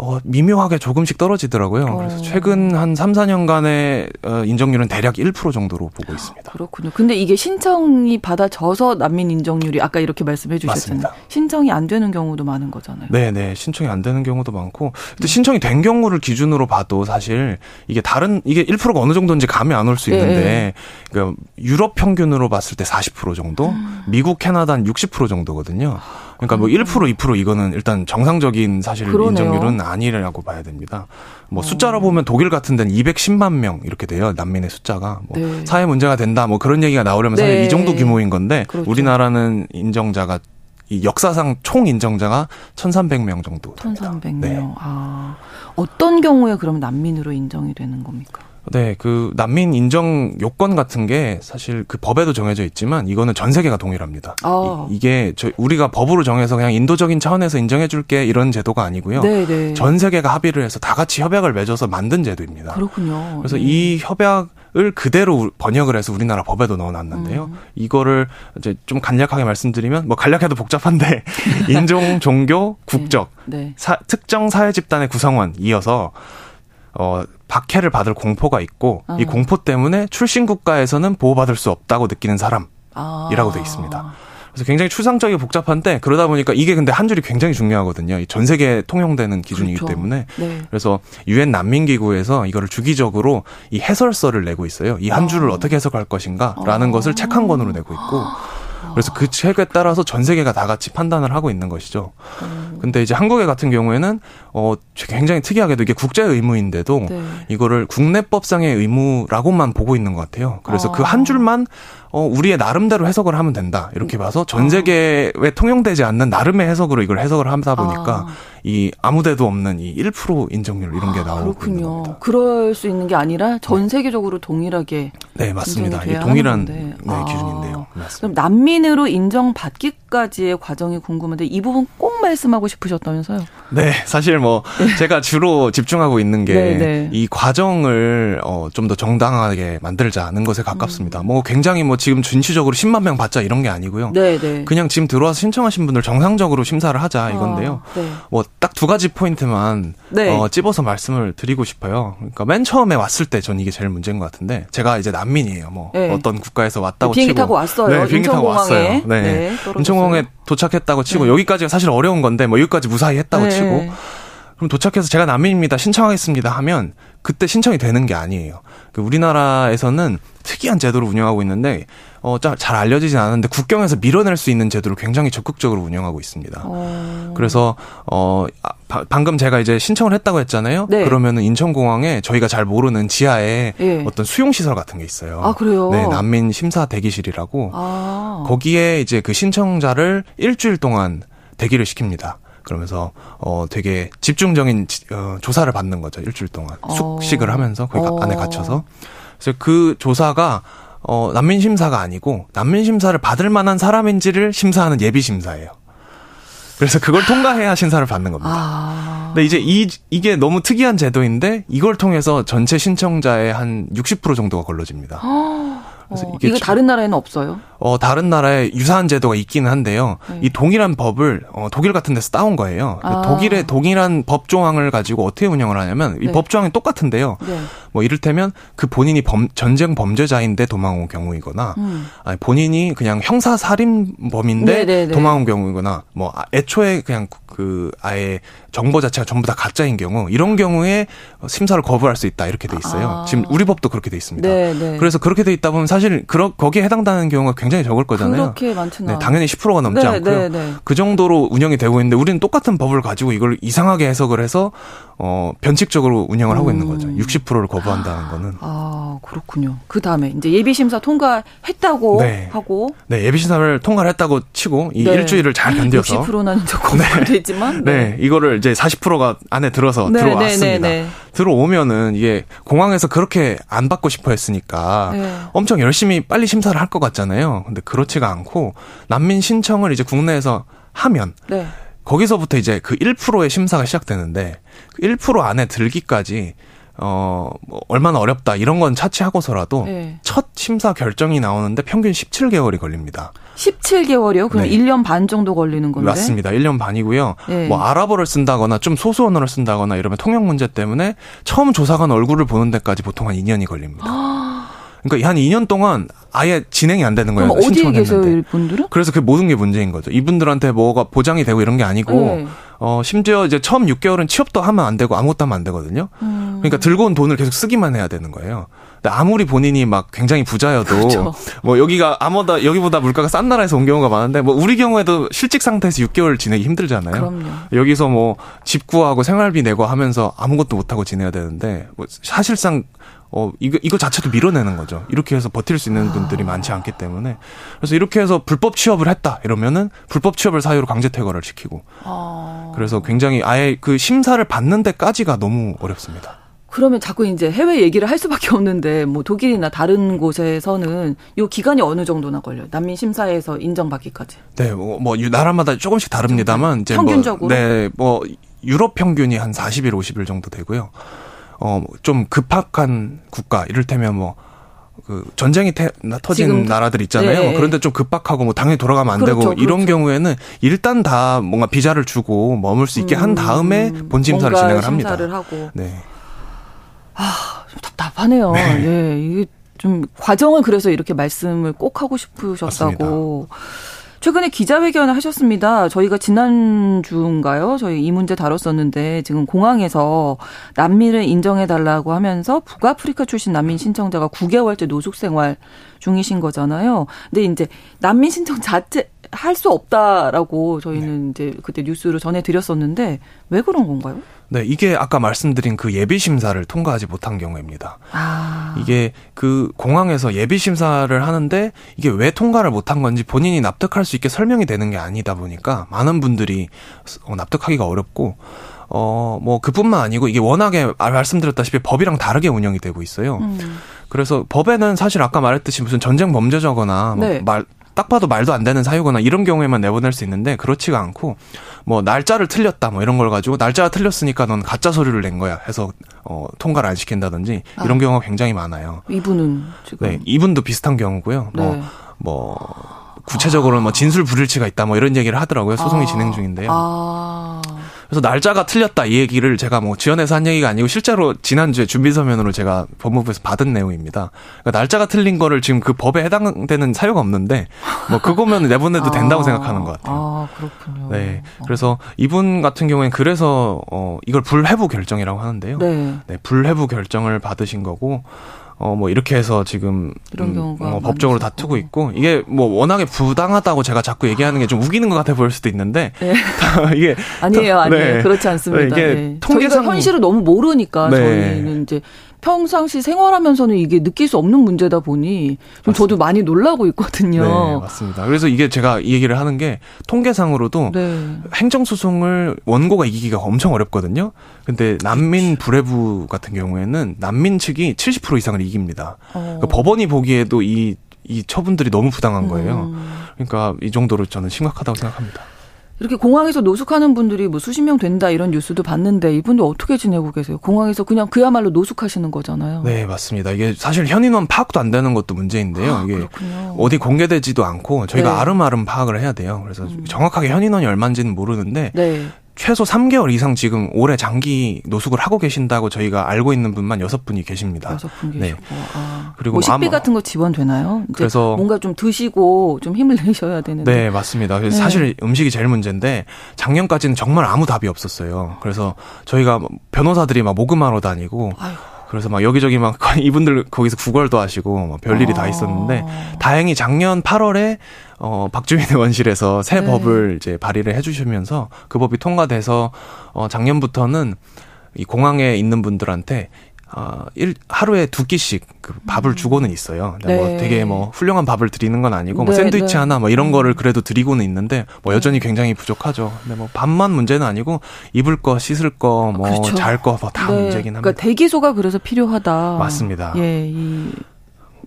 어, 미묘하게 조금씩 떨어지더라고요. 어. 그래서 최근 한 3, 4년간의 어, 인정률은 대략 1% 정도로 보고 있습니다. 그렇군요. 근데 이게 신청이 받아져서 난민 인정률이 아까 이렇게 말씀해 주셨잖아요. 신청이 안 되는 경우도 많은 거잖아요. 네, 네. 신청이 안 되는 경우도 많고. 근데 네. 신청이 된 경우를 기준으로 봐도 사실 이게 다른 이게 1%가 어느 정도인지 감이 안 올 수 있는데 네. 그러니까 유럽 평균으로 봤을 때 40% 정도, 음. 미국, 캐나다는 60% 정도거든요. 그러니까 뭐 1%, 2% 이거는 일단 정상적인 사실 그러네요. 인정률은 아니라고 봐야 됩니다. 뭐 숫자로 보면 독일 같은 데는 210만 명 이렇게 돼요. 난민의 숫자가. 뭐 네. 사회 문제가 된다 뭐 그런 얘기가 나오려면 네. 사실 이 정도 규모인 건데 그렇죠. 우리나라는 인정자가 이 역사상 총 인정자가 1,300명 정도 됩니다. 1,300명. 네. 아. 어떤 경우에 그럼 난민으로 인정이 되는 겁니까? 네, 그 난민 인정 요건 같은 게 사실 그 법에도 정해져 있지만 이거는 전 세계가 동일합니다. 아. 이, 게 저, 우리가 법으로 정해서 그냥 인도적인 차원에서 인정해줄게 이런 제도가 아니고요. 네네. 네. 전 세계가 합의를 해서 다 같이 협약을 맺어서 만든 제도입니다. 그렇군요. 그래서 네. 이 협약 을 그대로 번역을 해서 우리나라 법에도 넣어놨는데요. 음. 이거를 이제 좀 간략하게 말씀드리면 뭐 간략해도 복잡한데 (laughs) 인종, 종교, 국적, 네. 네. 사, 특정 사회 집단의 구성원 이어서 어, 박해를 받을 공포가 있고 아. 이 공포 때문에 출신 국가에서는 보호받을 수 없다고 느끼는 사람이라고 아. 돼 있습니다. 그래서 굉장히 추상적이고 복잡한데 그러다 보니까 이게 근데 한 줄이 굉장히 중요하거든요. 전 세계에 통용되는 기준이기 그렇죠. 때문에 네. 그래서 유엔 난민기구에서 이거를 주기적으로 이 해설서를 내고 있어요. 이한 줄을 아. 어떻게 해석할 것인가라는 아. 것을 책 한 권으로 내고 있고 그래서 그 책에 따라서 전 세계가 다 같이 판단을 하고 있는 것이죠. 음. 근데 이제 한국의 같은 경우에는 어 굉장히 특이하게도 이게 국제 의무인데도 네. 이거를 국내법상의 의무라고만 보고 있는 것 같아요. 그래서 그 아. 그한 줄만 어, 우리의 나름대로 해석을 하면 된다. 이렇게 봐서 전 아. 세계에 통용되지 않는 나름의 해석으로 이걸 해석을 하다 보니까 아. 이 아무데도 없는 이 1% 인정률 이런 게 아, 나오고 그렇군요. 겁니다. 그럴 수 있는 게 아니라 전 네. 세계적으로 동일하게 네 맞습니다. 이 동일한 네, 아. 기준인데요. 맞습니다. 그럼 난민으로 인정받기까지의 과정이 궁금한데 이 부분 꼭 말씀하고 싶으셨다면서요? 네, 사실 뭐 네. 제가 주로 집중하고 있는 게이 네, 네. 과정을 어, 좀 더 정당하게 만들자는 것에 가깝습니다. 음. 뭐 굉장히 뭐 지금 전시적으로 10만 명 받자 이런 게 아니고요. 네 네. 그냥 지금 들어와서 신청하신 분들 정상적으로 심사를 하자 이건데요. 아, 네. 뭐딱 두 가지 포인트만 네. 어, 찝어서 말씀을 드리고 싶어요. 그러니까 맨 처음에 왔을 때 전 이게 제일 문제인 것 같은데 제가 이제 난민이에요. 뭐 네. 어떤 국가에서 왔다고 비행기 치고 타고 왔어요. 네, 비행기 타고 왔어요. 네. 네 인천공항에 도착했다고 치고 네. 여기까지가 사실 어려운 건데 뭐 여기까지 무사히 했다고 네. 치고 그럼 도착해서 제가 난민입니다. 신청하겠습니다 하면 그때 신청이 되는 게 아니에요. 그 우리나라에서는 특이한 제도를 운영하고 있는데 어, 잘 알려지진 않았는데 국경에서 밀어낼 수 있는 제도를 굉장히 적극적으로 운영하고 있습니다. 어... 그래서 어 아, 방금 제가 이제 신청을 했다고 했잖아요. 네. 그러면은 인천공항에 저희가 잘 모르는 지하에 네. 어떤 수용 시설 같은 게 있어요. 아 그래요? 네, 난민 심사 대기실이라고 아... 거기에 이제 그 신청자를 일주일 동안 대기를 시킵니다. 그러면서 어 되게 집중적인 어, 조사를 받는 거죠 일주일 동안 어. 숙식을 하면서 거기 어. 안에 갇혀서 그래서 그 조사가 어 난민 심사가 아니고 난민 심사를 받을 만한 사람인지를 심사하는 예비 심사예요. 그래서 그걸 통과해야 신사를 받는 겁니다. 아. 근데 이제 이 이게 너무 특이한 제도인데 이걸 통해서 전체 신청자의 한 60% 정도가 걸러집니다. 그래서 어, 이게 이거 다른 나라에는 없어요? 어, 다른 나라에 유사한 제도가 있기는 한데요. 네. 이 동일한 법을 어, 독일 같은 데서 따온 거예요. 아. 독일의 동일한 법 조항을 가지고 어떻게 운영을 하냐면 이법 네. 조항이 똑같은데요. 네. 뭐 이를테면 그 본인이 범, 전쟁 범죄자인데 도망 온 경우이거나 음. 아니 본인이 그냥 형사 살인범인데 네네네. 네, 네. 도망 온 경우이거나 뭐 아, 애초에 그냥 그 아예 정보 자체가 전부 다 가짜인 경우 이런 경우에 심사를 거부할 수 있다 이렇게 돼 있어요. 아. 지금 우리 법도 그렇게 돼 있습니다. 네네. 그래서 그렇게 돼 있다 보면 사실 그러, 거기에 해당되는 경우가 굉장히 적을 거잖아요. 그렇게 많지는 네, 당연히 10%가 넘지 네, 않고요. 네, 네. 그 정도로 운영이 되고 있는데 우리는 똑같은 법을 가지고 이걸 이상하게 해석을 해서 어, 변칙적으로 운영을 하고 있는 거죠. 60%를 음. 거부한다는 거는. 아, 그렇군요. 그 다음에 이제 예비심사 통과했다고 네. 하고. 네, 예비심사를 통과를 했다고 치고 이 네. 일주일을 잘 견뎌서. (laughs) 60%는 조금 네. 되지만. 네. 네. 이거를 이제 40%가 안에 들어서 네, 네, 들어왔습니다. 들어오면은 이게 공항에서 그렇게 안 받고 싶어 했으니까 엄청 열심히 빨리 심사를 할 것 같잖아요. 근데 그렇지가 않고 난민 신청을 이제 국내에서 하면. 거기서부터 이제 그 1%의 심사가 시작되는데 그 1% 안에 들기까지 어, 뭐 얼마나 어렵다 이런 건 차치하고서라도 네. 첫 심사 결정이 나오는데 평균 17개월이 걸립니다. 17개월이요? 그럼 네. 1년 반 정도 걸리는 건데? 맞습니다. 1년 반이고요. 네. 뭐 아랍어를 쓴다거나 좀 소수 언어를 쓴다거나 이러면 통역 문제 때문에 처음 조사관 얼굴을 보는 데까지 보통 한 2년이 걸립니다. 그러니까 한 2년 동안 아예 진행이 안 되는 거예요. 어디에 계세요, 분들은? 그래서 그 모든 게 문제인 거죠. 이분들한테 뭐가 보장이 되고 이런 게 아니고 네. 어 심지어 이제 처음 6개월은 취업도 하면 안 되고 아무것도 하면 안 되거든요. 음. 그러니까 들고 온 돈을 계속 쓰기만 해야 되는 거예요. 아무리 본인이 막 굉장히 부자여도 그렇죠. 뭐 여기가 아무다 여기보다 물가가 싼 나라에서 온 경우가 많은데 뭐 우리 경우에도 실직 상태에서 6개월 지내기 힘들잖아요. 그럼요. 여기서 뭐 집 구하고 생활비 내고 하면서 아무것도 못 하고 지내야 되는데 뭐 사실상 어, 이거, 이거 자체도 밀어내는 거죠. 이렇게 해서 버틸 수 있는 분들이 많지 않기 때문에. 그래서 이렇게 해서 불법 취업을 했다. 이러면은 불법 취업을 사유로 강제 퇴거를 시키고. 아... 그래서 굉장히 아예 그 심사를 받는 데까지가 너무 어렵습니다. 그러면 자꾸 이제 해외 얘기를 할 수밖에 없는데 뭐 독일이나 다른 곳에서는 요 기간이 어느 정도나 걸려요? 난민 심사에서 인정받기까지. 네, 뭐, 뭐 나라마다 조금씩 다릅니다만 이제 뭐 평균적으로 뭐, 네, 뭐 유럽 평균이 한 40일, 50일 정도 되고요. 어, 좀 급박한 국가, 이를테면 뭐, 그 전쟁이 태, 터진 지금, 나라들 있잖아요. 네. 그런데 좀 급박하고 뭐 당연히 돌아가면 안 그렇죠, 되고 이런 그렇죠. 경우에는 일단 다 뭔가 비자를 주고 머물 수 있게 음, 한 다음에 본 심사를 진행을 합니다. 심사를 하고. 네. 아, 좀 답답하네요. 네. 예, 이게 좀 과정을 그래서 이렇게 말씀을 꼭 하고 싶으셨다고. 맞습니다. 최근에 기자회견을 하셨습니다. 저희가 지난주인가요? 저희 이 문제 다뤘었는데 지금 공항에서 난민을 인정해달라고 하면서 북아프리카 출신 난민 신청자가 9개월째 노숙 생활 중이신 거잖아요. 근데 이제 난민 신청 자체 할 수 없다라고 저희는 네. 이제 그때 뉴스로 전해드렸었는데 왜 그런 건가요? 네, 이게 아까 말씀드린 그 예비 심사를 통과하지 못한 경우입니다. 아. 이게 그 공항에서 예비 심사를 하는데 이게 왜 통과를 못한 건지 본인이 납득할 수 있게 설명이 되는 게 아니다 보니까 많은 분들이 어, 납득하기가 어렵고 어, 뭐, 그뿐만 아니고 이게 워낙에 말씀드렸다시피 법이랑 다르게 운영이 되고 있어요. 음. 그래서 법에는 사실 아까 말했듯이 무슨 전쟁 범죄자거나 뭐 네. 말, 딱 봐도 말도 안 되는 사유거나 이런 경우에만 내보낼 수 있는데 그렇지가 않고 뭐 날짜를 틀렸다 뭐 이런 걸 가지고 날짜가 틀렸으니까 넌 가짜 서류를 낸 거야 해서 어 통과를 안 시킨다든지 아. 이런 경우가 굉장히 많아요. 이분은 지금 네, 이분도 비슷한 경우고요. 뭐 네. 뭐 구체적으로 뭐 진술 불일치가 있다 뭐 이런 얘기를 하더라고요. 소송이 아. 진행 중인데요. 아. 그래서 날짜가 틀렸다 이 얘기를 제가 뭐 지원해서 한 얘기가 아니고 실제로 지난주에 준비 서면으로 제가 법무부에서 받은 내용입니다. 그러니까 날짜가 틀린 거를 지금 그 법에 해당되는 사유가 없는데 뭐 그거면 내보내도 (laughs) 된다고 아. 생각하는 것 같아요. 아 그렇군요. 네, 그래서 이분 같은 경우에는 그래서 어 이걸 불회부 결정이라고 하는데요. 네, 네 불회부 결정을 받으신 거고 어, 뭐, 이렇게 해서 지금, 이런 음, 경우가 음, 어, 법적으로 다투고 있고, 이게 뭐, 워낙에 부당하다고 제가 자꾸 얘기하는 게 좀 우기는 것 같아 보일 수도 있는데, 네. (laughs) 이게. 아니에요, 아니에요. 네. 그렇지 않습니다. 네, 이게 네. 통계상. 저희가 현실을 너무 모르니까, 네. 저희는 이제 평상시 생활하면서는 이게 느낄 수 없는 문제다 보니 좀 저도 많이 놀라고 있거든요. 네, 맞습니다. 그래서 이게 제가 이 얘기를 하는 게 통계상으로도 네. 행정소송을 원고가 이기기가 엄청 어렵거든요. 근데 난민 불회부 같은 경우에는 난민 측이 70% 이상을 이깁니다. 어. 그러니까 법원이 보기에도 이, 이 처분들이 너무 부당한 거예요. 음. 그러니까 이 정도로 저는 심각하다고 생각합니다. 이렇게 공항에서 노숙하는 분들이 뭐 수십 명 된다 이런 뉴스도 봤는데 이분들 어떻게 지내고 계세요? 공항에서 그냥 그야말로 노숙하시는 거잖아요. 네, 맞습니다. 이게 사실 현인원 파악도 안 되는 것도 문제인데요. 아, 이게 그렇군요. 어디 공개되지도 않고 저희가 네. 아름아름 파악을 해야 돼요. 그래서 음. 정확하게 현인원이 얼마인지는 모르는데 네. 최소 3개월 이상 지금 올해 장기 노숙을 하고 계신다고 저희가 알고 있는 분만 6분이 계십니다. 6분 계시고. 네. 아. 그리고 뭐 식비 같은 거 지원되나요? 그래서 뭔가 좀 드시고 좀 힘을 (laughs) 내셔야 되는데. 네, 맞습니다. 네. 사실 음식이 제일 문제인데 작년까지는 정말 아무 답이 없었어요. 그래서 저희가 변호사들이 막 모금하러 다니고 아유. 그래서 막 여기저기 막 (laughs) 이분들 거기서 구걸도 하시고 막 별일이 아. 다 있었는데 다행히 작년 8월에 어 박주민 (laughs) 의원실에서 새 네. 법을 이제 발의를 해주시면서 그 법이 통과돼서 어 작년부터는 이 공항에 있는 분들한테 어, 일, 하루에 두 끼씩 그 밥을 음. 주고는 있어요. 뭐 네. 뭐 되게 뭐 훌륭한 밥을 드리는 건 아니고 뭐 네, 샌드위치 네. 하나 뭐 이런 거를 음. 그래도 드리고는 있는데 뭐 여전히 굉장히 부족하죠. 근데 뭐 밥만 문제는 아니고 입을 거, 씻을 거, 뭐잘 거다 그렇죠. 뭐 네. 문제긴 합니다. 그러니까 대기소가 그래서 필요하다. 맞습니다. 예, 이,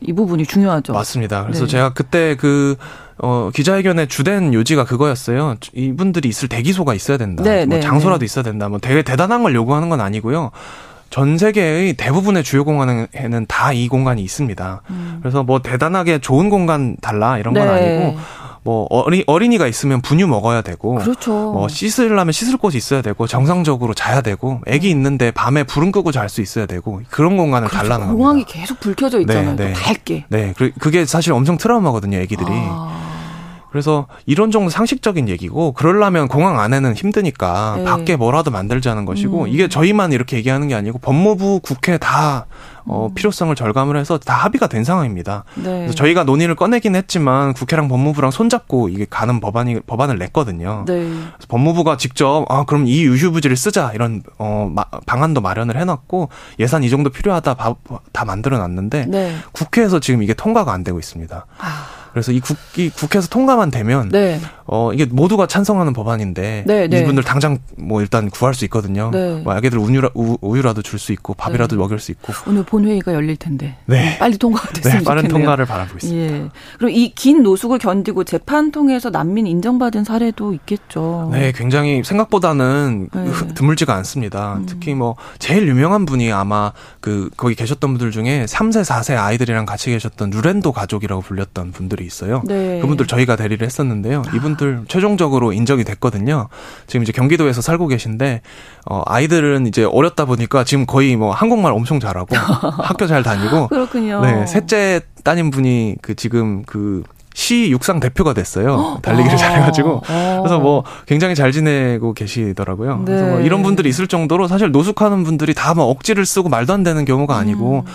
이 부분이 중요하죠. 맞습니다. 그래서 네. 제가 그때 그 어, 기자회견의 주된 요지가 그거였어요. 이분들이 있을 대기소가 있어야 된다. 네, 뭐 장소라도 있어야 된다. 뭐 되게 대단한 걸 요구하는 건 아니고요. 전 세계의 대부분의 주요 공간에는 다 이 공간이 있습니다. 음. 그래서 뭐 대단하게 좋은 공간 달라 이런 건 네. 아니고 뭐 어리, 어린이가 있으면 분유 먹어야 되고 그렇죠. 뭐 씻으려면 씻을 곳이 있어야 되고 정상적으로 자야 되고 애기 음. 있는데 밤에 불은 끄고 잘 수 있어야 되고 그런 공간을 그렇죠. 달라는 겁니다. 공항이 계속 불 켜져 있잖아요. 네, 네. 밝게. 네. 그게 사실 엄청 트라우마거든요, 애기들이. 아. 그래서 이런 정도 상식적인 얘기고 그러려면 공항 안에는 힘드니까 네. 밖에 뭐라도 만들자는 것이고 음. 이게 저희만 이렇게 얘기하는 게 아니고 법무부 국회 다 어, 음. 필요성을 절감을 해서 다 합의가 된 상황입니다. 네. 그래서 저희가 논의를 꺼내긴 했지만 국회랑 법무부랑 손잡고 이게 가는 법안이 법안을 냈거든요. 네. 그래서 법무부가 직접 아 그럼 이 유휴부지를 쓰자 이런 어 마, 방안도 마련을 해놨고 예산 이 정도 필요하다 다, 다 만들어놨는데 네. 국회에서 지금 이게 통과가 안 되고 있습니다. 아. 그래서 이 국, 이 국회에서 통과만 되면 네. 어 이게 모두가 찬성하는 법안인데 네, 네. 이분들 당장 뭐 일단 구할 수 있거든요. 네. 뭐 아기들 우유라, 우, 유 라도 줄 수 있고 밥이라도 네. 먹일 수 있고. 오늘 본회의가 열릴 텐데. 네. 빨리 통과가 됐으면 네, 빠른 통과를 바라고 있습니다. 예. 그럼 이 긴 노숙을 견디고 재판 통해서 난민 인정받은 사례도 있겠죠. 네, 굉장히 생각보다는 네. 드물지가 않습니다. 음. 특히 뭐 제일 유명한 분이 아마 그 거기 계셨던 분들 중에 3세, 4세 아이들이랑 같이 계셨던 루렌도 가족이라고 불렸던 분들이 있어요. 네. 그분들 저희가 대리를 했었는데요. 이분들 분들 최종적으로 인정이 됐거든요. 지금 이제 경기도에서 살고 계신데 어 아이들은 이제 어렸다 보니까 지금 거의 뭐 한국말 엄청 잘하고 (laughs) 학교 잘 다니고 그렇군요. 네, 셋째 따님 분이 그 지금 그시 육상 대표가 됐어요. 달리기를 아. 잘해가지고 그래서 뭐 굉장히 잘 지내고 계시더라고요. 네. 그래서 뭐 이런 분들이 있을 정도로 사실 노숙하는 분들이 다뭐 억지를 쓰고 말도 안 되는 경우가 아니고 음.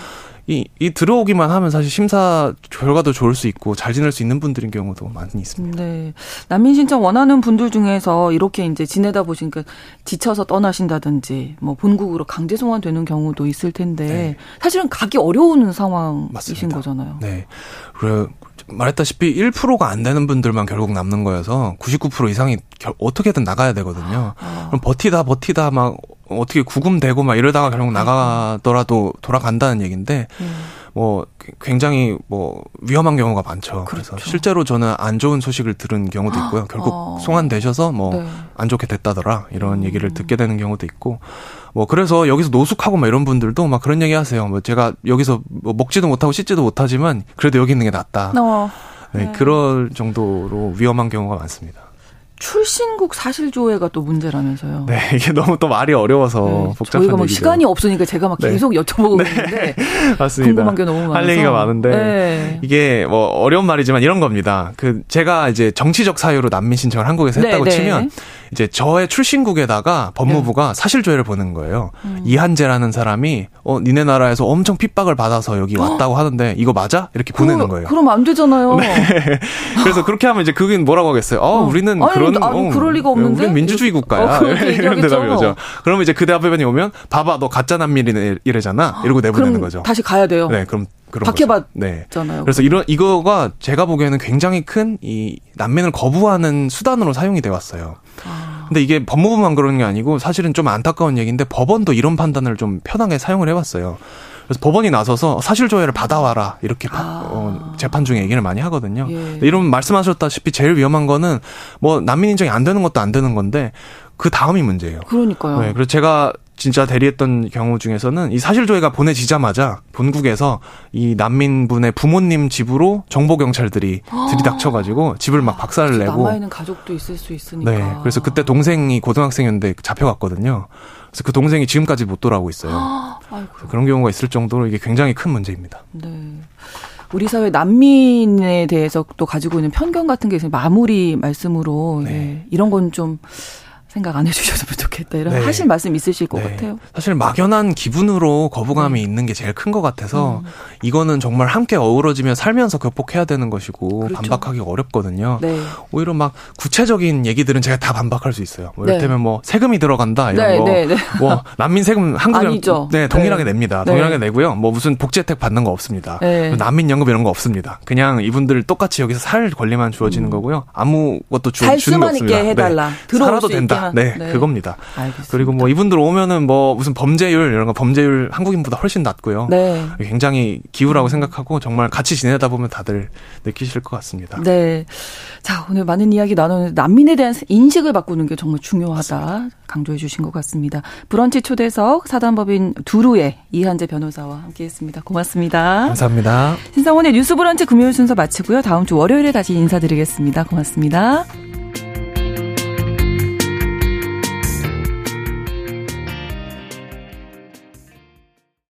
이, 이 들어오기만 하면 사실 심사 결과도 좋을 수 있고 잘 지낼 수 있는 분들인 경우도 많이 있습니다. 네. 난민 신청 원하는 분들 중에서 이렇게 이제 지내다 보시니까 지쳐서 떠나신다든지 뭐 본국으로 강제 송환되는 경우도 있을 텐데 네. 사실은 가기 어려운 상황이신 맞습니다. 거잖아요. 네. 그래 말했다시피 1%가 안 되는 분들만 결국 남는 거여서 99% 이상이 결, 어떻게든 나가야 되거든요. 아. 그럼 버티다 버티다 막 어떻게 구금되고 막 이러다가 결국 나가더라도 돌아간다는 얘기인데 음. 뭐 굉장히 뭐 위험한 경우가 많죠. 그렇죠. 그래서 실제로 저는 안 좋은 소식을 들은 경우도 있고요. 결국 어. 송환되셔서 뭐안 네. 좋게 됐다더라 이런 음. 얘기를 듣게 되는 경우도 있고 뭐 그래서 여기서 노숙하고 막 이런 분들도 막 그런 얘기 하세요. 뭐 제가 여기서 뭐 먹지도 못하고 씻지도 못하지만 그래도 여기 있는 게 낫다. 어. 네, 네. 그럴 정도로 위험한 경우가 많습니다. 출신국 사실조회가 또 문제라면서요. 네, 이게 너무 또 말이 어려워서 네, 복잡한 저희가 뭐 얘기죠. 시간이 없으니까 제가 막 네. 계속 네. 여쭤보고 네. 있는데 (laughs) 맞습니다. 궁금한 게 너무 많아서 할 얘기가 많은데 네. 이게 뭐 어려운 말이지만 이런 겁니다. 그 제가 이제 정치적 사유로 난민 신청을 한국에서 했다고 네, 치면 이제 저의 출신국에다가 법무부가 사실조회를 보는 거예요. 음. 이한재라는 사람이 어 니네 나라에서 엄청 핍박을 받아서 여기 왔다고 하는데 이거 맞아? 이렇게 보내는 거예요. 그럼 안 되잖아요. 네. (laughs) 그래서 그렇게 하면 이제 그게 뭐라고 하겠어요? 어, 어. 우리는 아니, 그런 아니, 어, 그럴 리가 없는데. 우리는 민주주의 국가야. 어, (laughs) 이런 대답이 오죠. 그러면 이제 그 대답변이 오면 봐봐 너 가짜 난민이래잖아. 이러고 내보내는 거죠. 다시 가야 돼요. 네, 그럼 박해받잖아요. 네. 그래서 이런 이거가 제가 보기에는 굉장히 큰 이 난민을 거부하는 수단으로 사용이 돼 왔어요. 아. 근데 이게 법무부만 그러는 게 아니고 사실은 좀 안타까운 얘기인데 법원도 이런 판단을 좀 편하게 사용을 해왔어요. 그래서 법원이 나서서 사실 조회를 받아와라 이렇게 아. 어, 재판 중에 얘기를 많이 하거든요. 예. 이런 말씀하셨다시피 제일 위험한 거는 뭐 난민 인정이 안 되는 것도 안 되는 건데 그 다음이 문제예요. 그러니까요. 네, 그래서 제가 진짜 대리했던 경우 중에서는 이 사실 조회가 보내지자마자 본국에서 이 난민분의 부모님 집으로 정보 경찰들이 들이닥쳐가지고 집을 막 박살을 내고 남아 있는 가족도 있을 수 있으니까. 네, 그래서 그때 동생이 고등학생이었는데 잡혀갔거든요. 그래서 그 동생이 지금까지 못 돌아오고 있어요. 그런 경우가 있을 정도로 이게 굉장히 큰 문제입니다. 네. 우리 사회 난민에 대해서 또 가지고 있는 편견 같은 게 있으면 마무리 말씀으로 네. 네. 이런 건좀 생각 안 해주셨으면 (laughs) 좋겠다 이런 네. 하실 말씀 있으실 것 네. 같아요. 사실 막연한 기분으로 거부감이 네. 있는 게 제일 큰 것 같아서 음. 이거는 정말 함께 어우러지며 살면서 극복해야 되는 것이고 그렇죠. 반박하기 어렵거든요. 네. 오히려 막 구체적인 얘기들은 제가 다 반박할 수 있어요. 뭐 이를테면 네. 뭐 세금이 들어간다 이런 네, 거, 네, 뭐 난민 세금 한국이랑 네 동일하게 냅니다. 동일하게 내고요. 뭐 무슨 복지 혜택 받는 거 없습니다. 난민 연금 이런 거 없습니다. 그냥 이분들 똑같이 여기서 살 권리만 주어지는 음. 거고요. 아무것도 주, 주는 거 없습니다. 해달라. 살아도 된다. 네, 네, 그겁니다. 알겠습니다. 그리고 뭐 이분들 오면은 뭐 무슨 범죄율 이런 거 범죄율 한국인보다 훨씬 낮고요. 네. 굉장히 기후라고 생각하고 정말 같이 지내다 보면 다들 느끼실 것 같습니다. 네. 자, 오늘 많은 이야기 나누는 난민에 대한 인식을 바꾸는 게 정말 중요하다. 맞습니다. 강조해 주신 것 같습니다. 브런치 초대석 사단법인 두루의 이한재 변호사와 함께 했습니다. 고맙습니다. 감사합니다. 신성원의 뉴스 브런치 금요일 순서 마치고요. 다음 주 월요일에 다시 인사드리겠습니다. 고맙습니다.